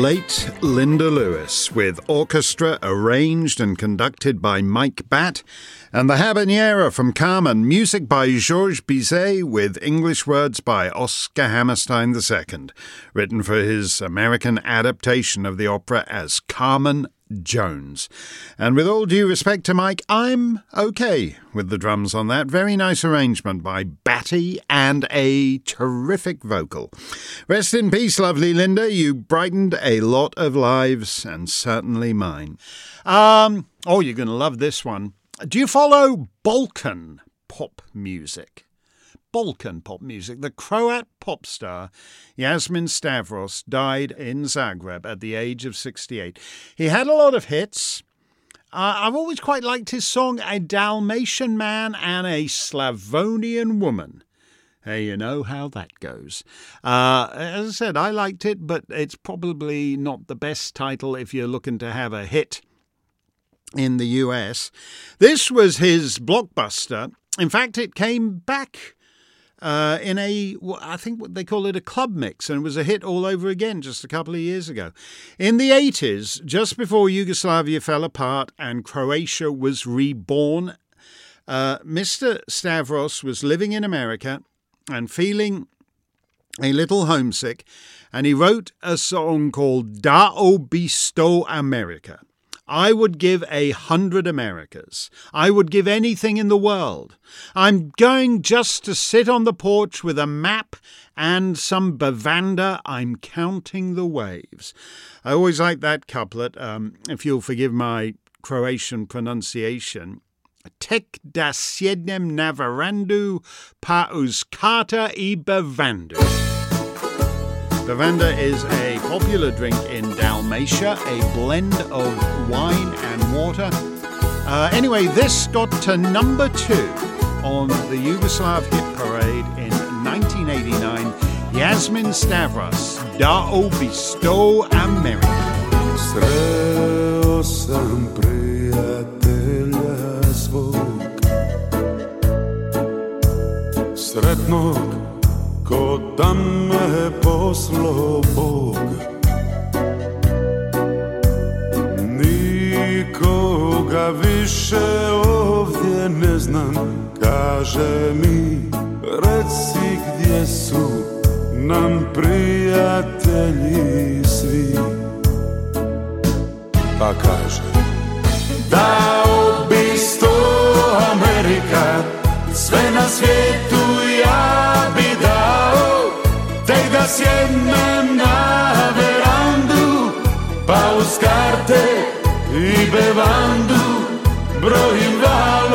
late Linda Lewis, with orchestra arranged and conducted by Mike Batt, and the Habanera from Carmen, music by Georges Bizet, with English words by Oscar Hammerstein II, written for his American adaptation of the opera as Carmen Jones. And with all due respect to Mike, I'm okay with the drums on that. Very nice arrangement by Batty and a terrific vocal. Rest in peace, lovely Linda. You brightened a lot of lives, and certainly mine. Um, oh, you're going to love this one. Do you follow Balkan pop music? Balkan pop music. The Croat pop star Jasmin Stavros died in Zagreb at the age of 68. He had a lot of hits. Uh, I've always quite liked his song A Dalmatian Man and a Slavonian Woman. Hey, you know how that goes. Uh, as I said, I liked it, but it's probably not the best title if you're looking to have a hit in the US. This was his blockbuster. In fact, it came back uh, in a, I think what they call it a club mix, and it was a hit all over again just a couple of years ago. In the 80s, just before Yugoslavia fell apart and Croatia was reborn, uh, Mr. Stavros was living in America and feeling a little homesick, and he wrote a song called Da Obisto America. I would give a hundred Americas. I would give anything in the world. I'm going just to sit on the porch with a map and some bevanda. I'm counting the waves. I always like that couplet, um, if you'll forgive my Croatian pronunciation. Tek da sjednem na verandu pa uz karta i bevandu. Bevanda is a popular drink in Dalmatia, a blend of wine and water. Uh, anyway, this got to number two on the Yugoslav hit parade in 1989. Jasmin Stavros, Da Obisto America. Sretnog ko da me poslo Bog. Nikoga više ovdje ne znam. Kaže mi reci gdje su nam prijatelji svi. Pa kaže Dao bi sto Amerika Sve na svijetu sjednem na verandu Pa uz karte i bevandu Brojim valove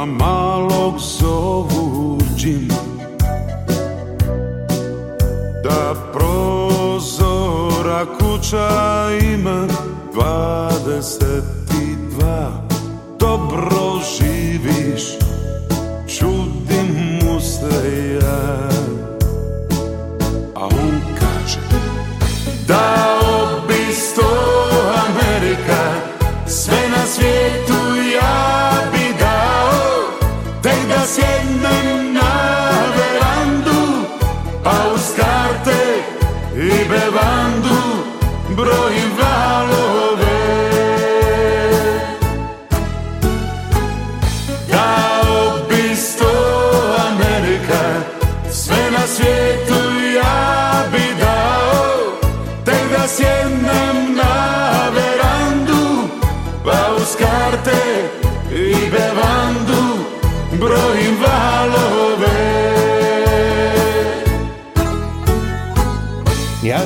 da malog zovu džin Da prozora kuća ima dvadeset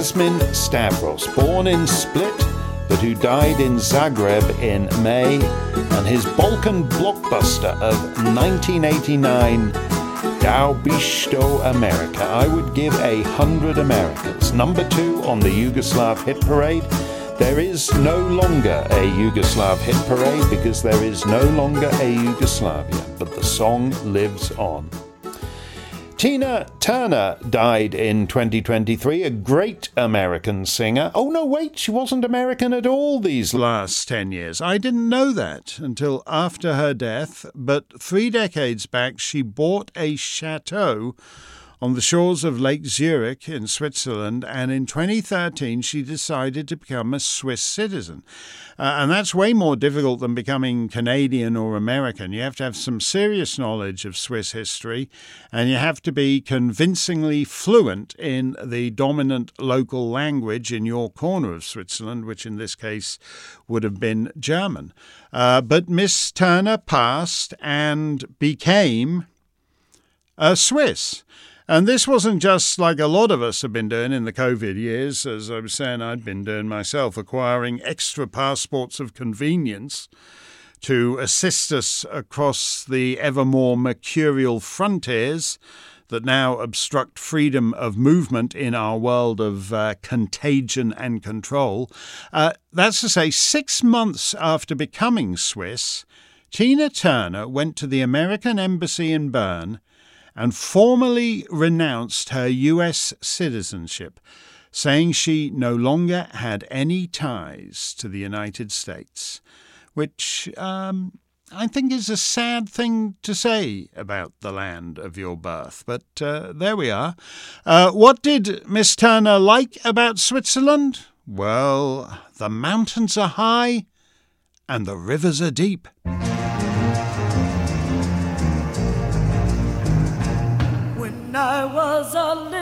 Jasmin Stavros, born in Split, but who died in Zagreb in May, and his Balkan blockbuster of 1989, Dao Bisto America. I would give a hundred Americans. Number two on the Yugoslav hit parade. There is no longer a Yugoslav hit parade because there is no longer a Yugoslavia, but the song lives on. Tina Turner died in 2023, a great American singer. Oh, no, wait, she wasn't American at all these last 10 years. I didn't know that until after her death, but three decades back, she bought a chateau on the shores of Lake Zurich in Switzerland, and in 2013 she decided to become a Swiss citizen. Uh, and that's way more difficult than becoming Canadian or American. You have to have some serious knowledge of Swiss history, and you have to be convincingly fluent in the dominant local language in your corner of Switzerland, which in this case would have been German. Uh, but Miss Turner passed and became a Swiss. And this wasn't just like a lot of us have been doing in the COVID years, as I was saying, I'd been doing myself, acquiring extra passports of convenience to assist us across the ever more mercurial frontiers that now obstruct freedom of movement in our world of uh, contagion and control. Uh, that's to say, six months after becoming Swiss, Tina Turner went to the American Embassy in Bern and formally renounced her US citizenship, saying she no longer had any ties to the United States, which um, I think is a sad thing to say about the land of your birth. But uh, there we are. Uh, what did Miss Turner like about Switzerland? Well, the mountains are high and the rivers are deep. Was a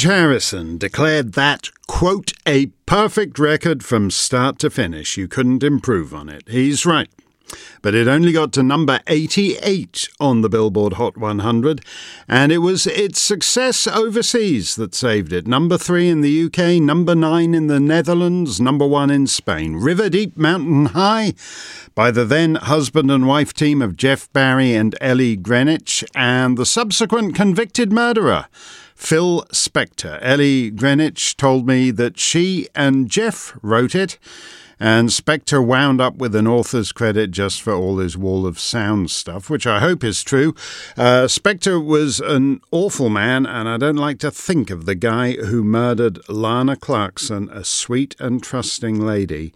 George Harrison declared that, quote, a perfect record from start to finish. You couldn't improve on it. He's right. But it only got to number 88 on the Billboard Hot 100, and it was its success overseas that saved it. Number 3 in the UK, number 9 in the Netherlands, number 1 in Spain. River Deep Mountain High by the then husband and wife team of Jeff Barry and Ellie Greenwich, and the subsequent convicted murderer. Phil Spector. Ellie Greenwich told me that she and Jeff wrote it, and Spector wound up with an author's credit just for all his wall of sound stuff, which I hope is true. Uh, Spector was an awful man, and I don't like to think of the guy who murdered Lana Clarkson, a sweet and trusting lady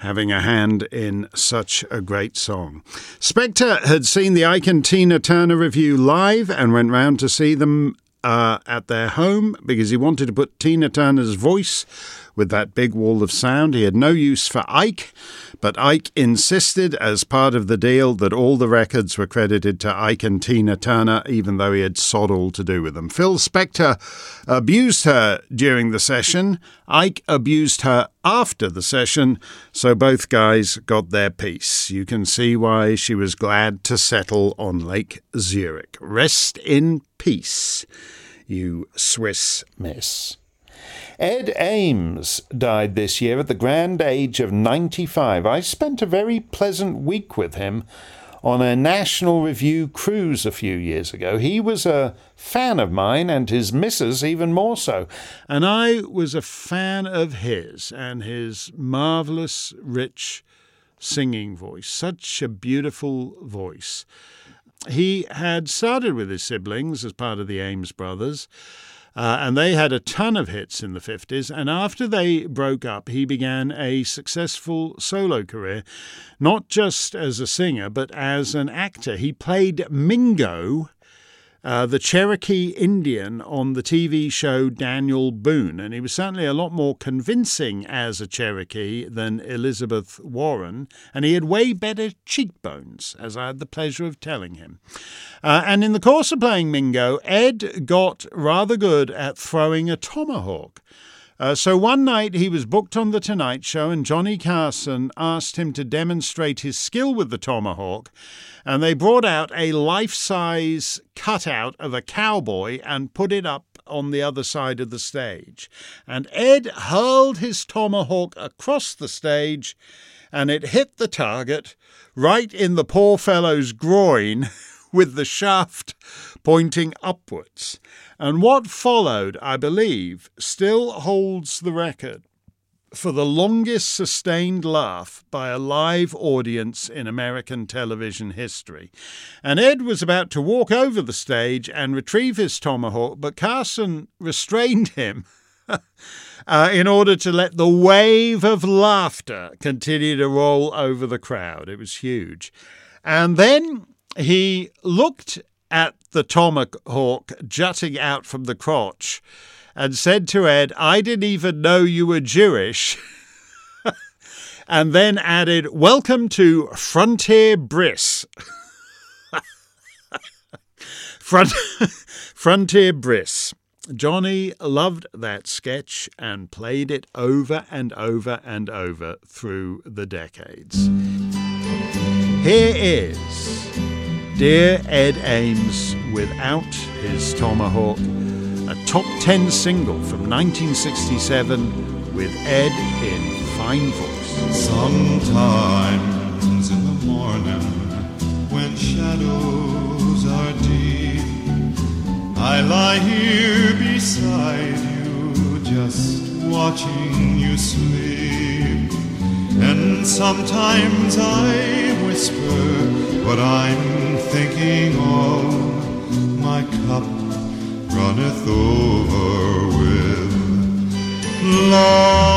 having a hand in such a great song. Spector had seen the Ike and Tina Turner Revue live and went round to see them uh, at their home because he wanted to put Tina Turner's voice with that big wall of sound. He had no use for Ike, but Ike insisted, as part of the deal, that all the records were credited to Ike and Tina Turner, even though he had sod all to do with them. Phil Spector abused her during the session. Ike abused her after the session, so both guys got their piece. You can see why she was glad to settle on Lake Zurich. Rest in peace, you Swiss miss. Ed Ames died this year at the grand age of 95. I spent a very pleasant week with him on a National Review cruise a few years ago. He was a fan of mine and his missus even more so. And I was a fan of his and his marvellous, rich singing voice. Such a beautiful voice. He had started with his siblings as part of the Ames brothers. Uh, and they had a ton of hits in the 50s. And after they broke up, he began a successful solo career, not just as a singer, but as an actor. He played Mingo. Uh, the Cherokee Indian on the TV show Daniel Boone, and he was certainly a lot more convincing as a Cherokee than Elizabeth Warren, and he had way better cheekbones, as I had the pleasure of telling him. Uh, and in the course of playing Mingo, Ed got rather good at throwing a tomahawk. Uh, so one night he was booked on The Tonight Show, and Johnny Carson asked him to demonstrate his skill with the tomahawk. And they brought out a life size cutout of a cowboy and put it up on the other side of the stage. And Ed hurled his tomahawk across the stage, and it hit the target right in the poor fellow's groin. with the shaft pointing upwards. And what followed, I believe, still holds the record for the longest sustained laugh by a live audience in American television history. And Ed was about to walk over the stage and retrieve his tomahawk, but Carson restrained him. Uh, in order to let the wave of laughter continue to roll over the crowd. It was huge. And then he looked at the tomahawk jutting out from the crotch and said to Ed, I didn't even know you were Jewish. and then added, Welcome to Frontier Bris. Front- Frontier Bris. Johnny loved that sketch and played it over and over and over through the decades. Here is Dear Ed Ames without his tomahawk, a top 10 single from 1967 with Ed in fine voice. Sometimes in the morning when shadows are deep, I lie here beside you, just watching you sleep. And sometimes I whisper what I'm thinking of. My cup runneth over with love.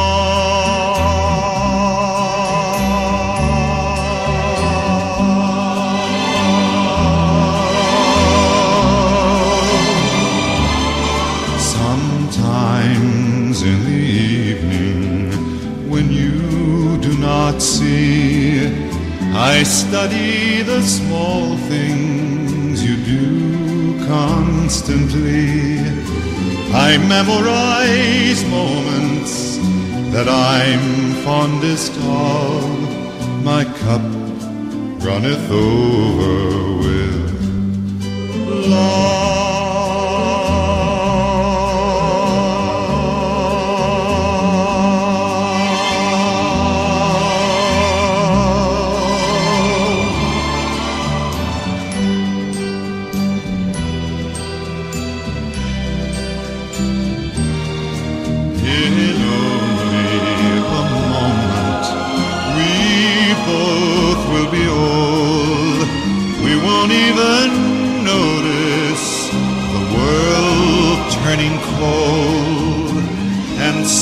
Sometimes in the evening, when you do not see, I study the small things you do constantly. I memorize moments that I'm fondest of. My cup runneth over with love.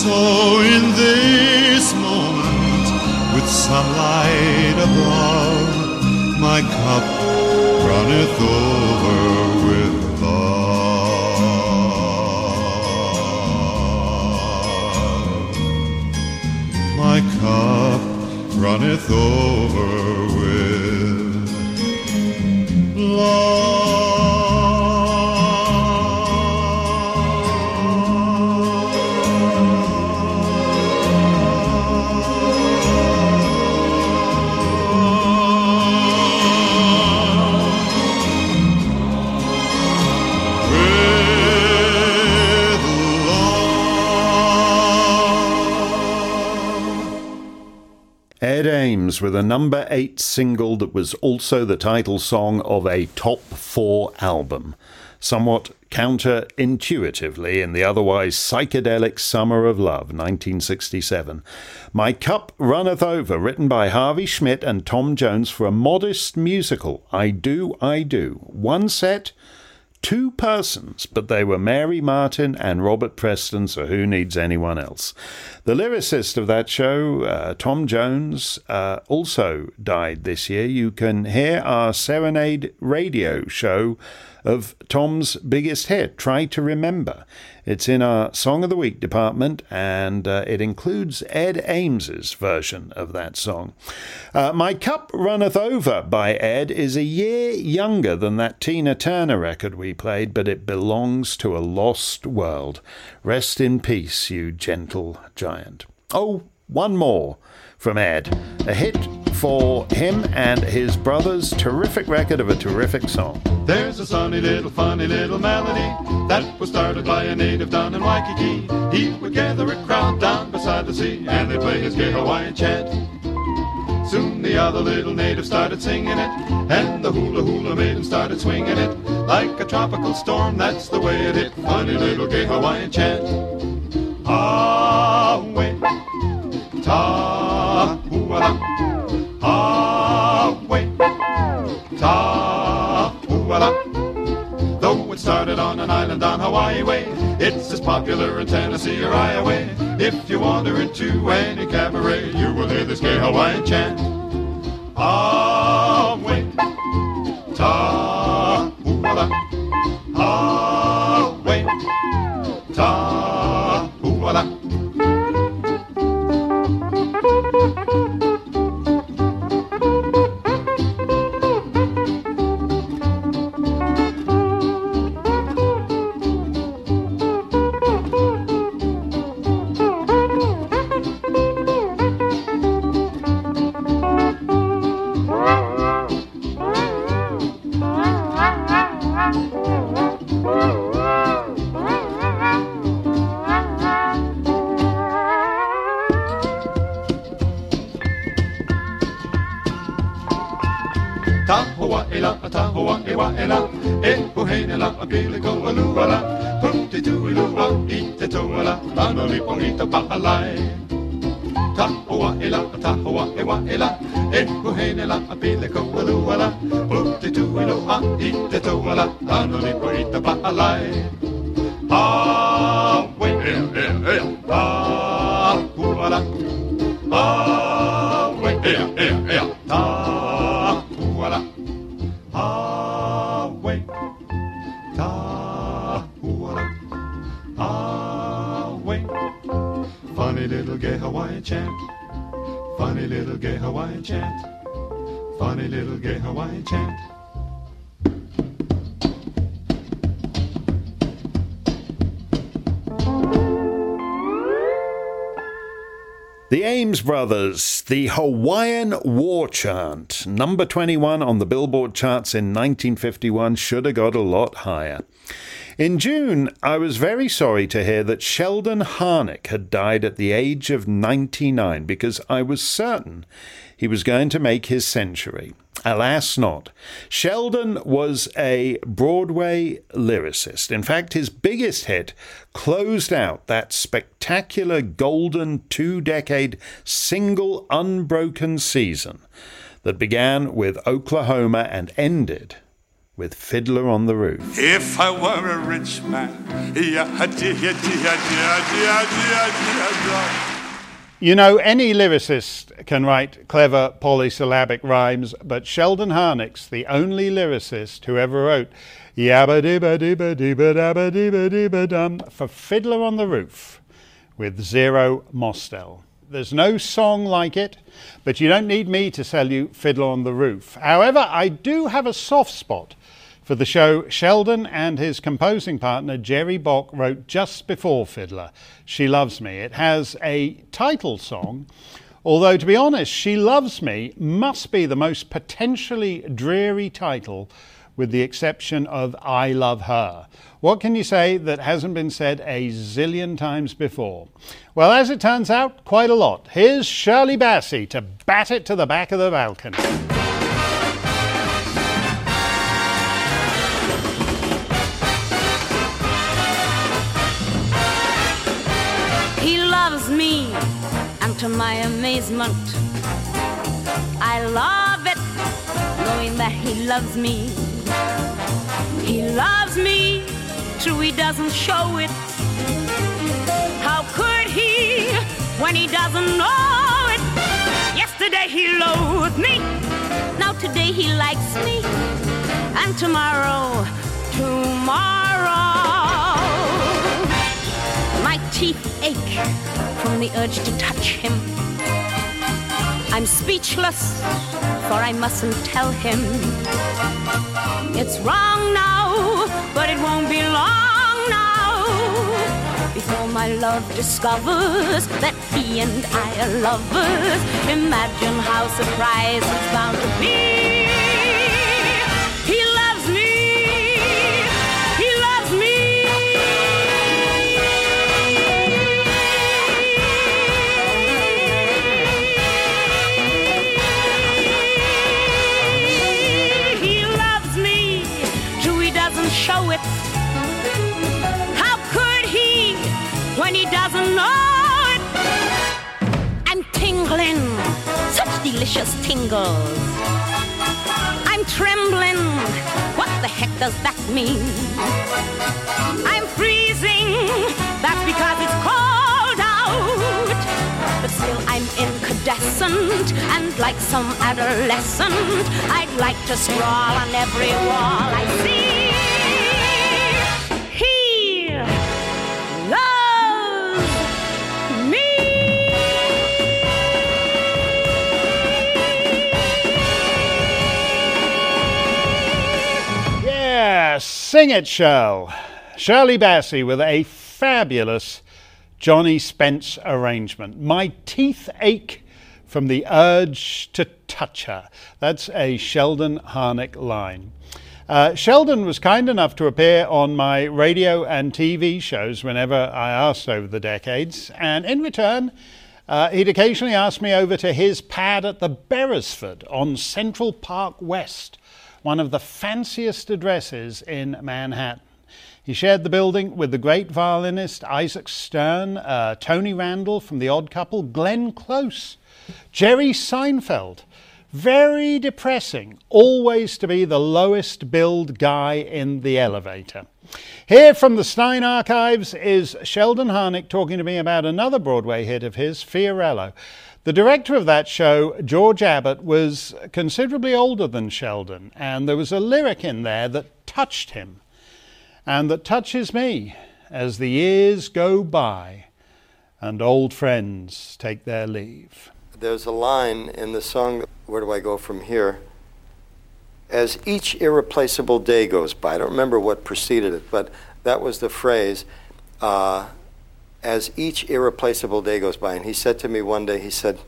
So in this moment, with sunlight above, with a number eight single that was also the title song of a top four album. Somewhat counterintuitively in the otherwise psychedelic Summer of Love, 1967. My Cup Runneth Over, written by Harvey Schmidt and Tom Jones for a modest musical, I Do, I Do. One set, two persons, but they were Mary Martin and Robert Preston, so who needs anyone else? The lyricist of that show, uh, Tom Jones, uh, also died this year. You can hear our Serenade radio show of Tom's biggest hit, Try to Remember. It's in our Song of the Week department, and uh, it includes Ed Ames's version of that song. Uh, My Cup Runneth Over by Ed is a year younger than that Tina Turner record we played, but it belongs to a lost world. Rest in peace, you gentle giant. Oh, one more from Ed. A hit for him and his brother's terrific record of a terrific song. There's a sunny little funny little melody that was started by a native down in Waikiki. He would gather a crowd down beside the sea and they'd play his gay Hawaiian chant. Soon the other little natives started singing it, and the hula hula maiden started swinging it like a tropical storm. That's the way it hit. Funny little gay Hawaiian chant. Ah, ta, Though it started on an island on Hawaii way, it's as popular in Tennessee or Iowa. If you wander into any cabaret, you will hear this gay Hawaiian chant. Ah, way, ta, way, ta, puhenela, a piliko aluala, puti tuilua, ite toala, tanoli pongita pa'alai. Tahoa'ila, tahoa'ila, e puhenela, a piliko aluala, puti tuilua, ite toala, tanoli pongita pa'alai. chant, funny little gay Hawaiian chant. The Ames Brothers, the Hawaiian War Chant, number 21 on the Billboard charts in 1951, should have got a lot higher. In June, I was very sorry to hear that Sheldon Harnick had died at the age of 99 because I was certain he was going to make his century. Alas, not. Sheldon was a Broadway lyricist. In fact, his biggest hit closed out that spectacular golden two decade single unbroken season that began with Oklahoma and ended with Fiddler on the Roof. If I were a rich man, yeah, yeah, yeah, You know, any lyricist can write clever polysyllabic rhymes, but Sheldon Harnick's the only lyricist who ever wrote yabba dibba dibba dibba dabba dibba dibba dum for Fiddler on the Roof with Zero Mostel. There's no song like it, but you don't need me to sell you Fiddler on the Roof. However, I do have a soft spot for the show, Sheldon and his composing partner Jerry Bock wrote just before Fiddler, She Loves Me. It has a title song, although to be honest, She Loves Me must be the most potentially dreary title with the exception of I Love Her. What can you say that hasn't been said a zillion times before? Well, as it turns out, quite a lot. Here's Shirley Bassey to bat it to the back of the balcony. To my amazement, I love it, knowing that he loves me. He loves me, true, he doesn't show it. How could he when he doesn't know it? Yesterday he loathed me, now today he likes me, and tomorrow, tomorrow. Teeth ache from the urge to touch him. I'm speechless, for I mustn't tell him. It's wrong now, but it won't be long now before my love discovers that he and I are lovers. Imagine how surprised it's bound to be. It. How could he when he doesn't know it? I'm tingling, such delicious tingles. I'm trembling. What the heck does that mean? I'm freezing. That's because it's cold out. But still, I'm incandescent, and like some adolescent, I'd like to sprawl on every wall I see. Sing it, Shirl. Shirley Bassey with a fabulous Johnny Spence arrangement. My teeth ache from the urge to touch her. That's a Sheldon Harnick line. Uh, Sheldon was kind enough to appear on my radio and TV shows whenever I asked over the decades, and in return, uh, he'd occasionally ask me over to his pad at the Beresford on Central Park West, one of the fanciest addresses in Manhattan. He shared the building with the great violinist Isaac Stern, uh, Tony Randall from The Odd Couple, Glenn Close, Jerry Seinfeld. Very depressing, always to be the lowest billed guy in the elevator. Here from the Steyn Archives is Sheldon Harnick talking to me about another Broadway hit of his, Fiorello. The director of that show, George Abbott, was considerably older than Sheldon, and there was a lyric in there that touched him and that touches me as the years go by and old friends take their leave. There's a line in the song, Where Do I Go From Here? As each irreplaceable day goes by, I don't remember what preceded it, but that was the phrase. Uh, as each irreplaceable day goes by. And he said to me one day, he said,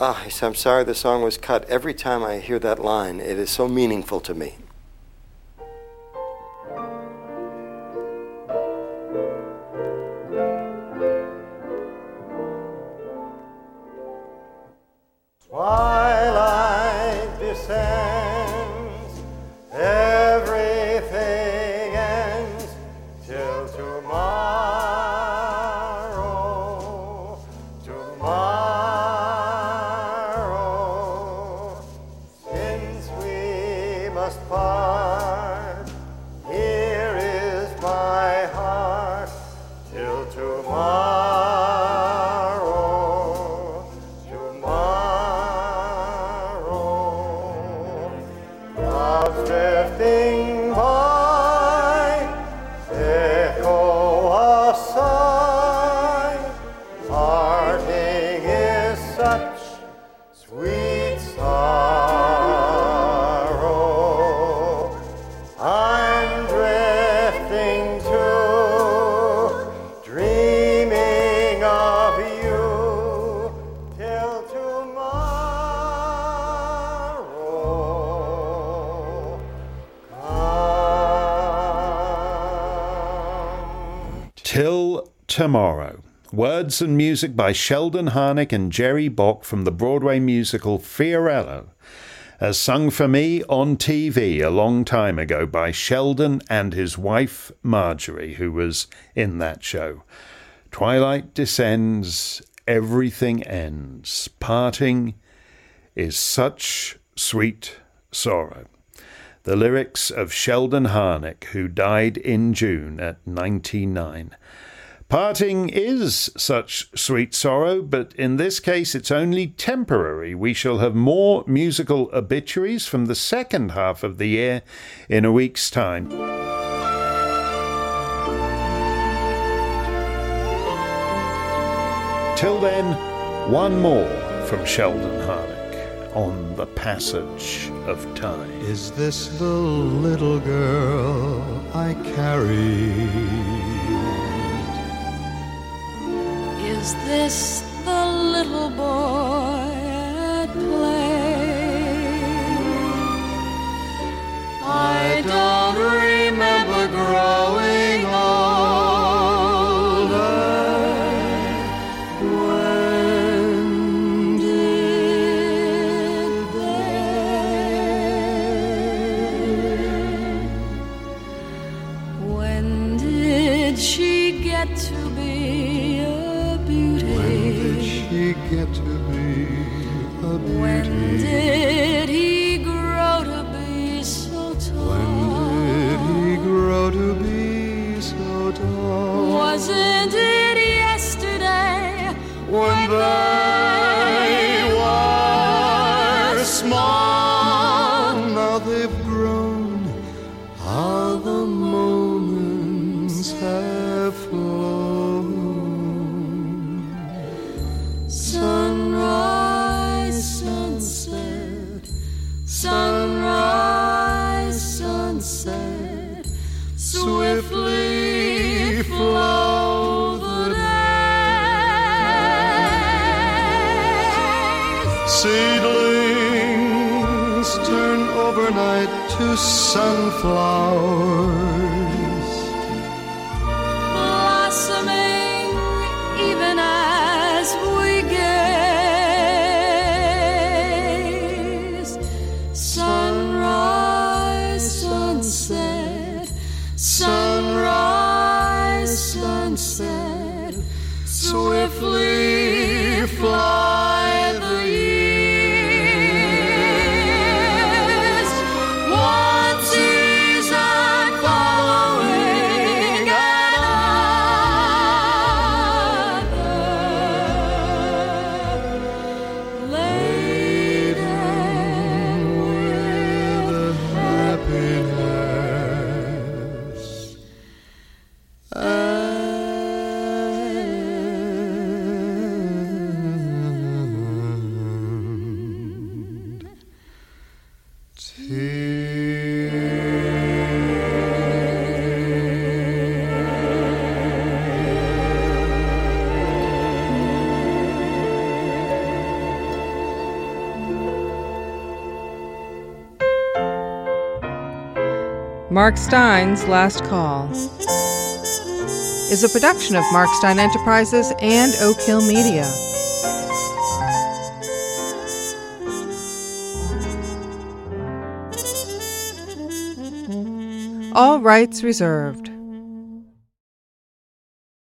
Ah, I'm sorry the song was cut. Every time I hear that line, it is so meaningful to me. Twilight Tomorrow. Words and music by Sheldon Harnick and Jerry Bock from the Broadway musical Fiorello, as sung for me on TV a long time ago by Sheldon and his wife Marjorie, who was in that show. Twilight descends, everything ends. Parting is such sweet sorrow. The lyrics of Sheldon Harnick, who died in June at 99. Parting is such sweet sorrow, but in this case it's only temporary. We shall have more musical obituaries from the second half of the year in a week's time. Till then, one more from Sheldon Harnick on the passage of time. Is this the little girl I carry? Is this the little boy Mark Steyn's Last Call is a production of Mark Steyn Enterprises and Oak Hill Media. All rights reserved.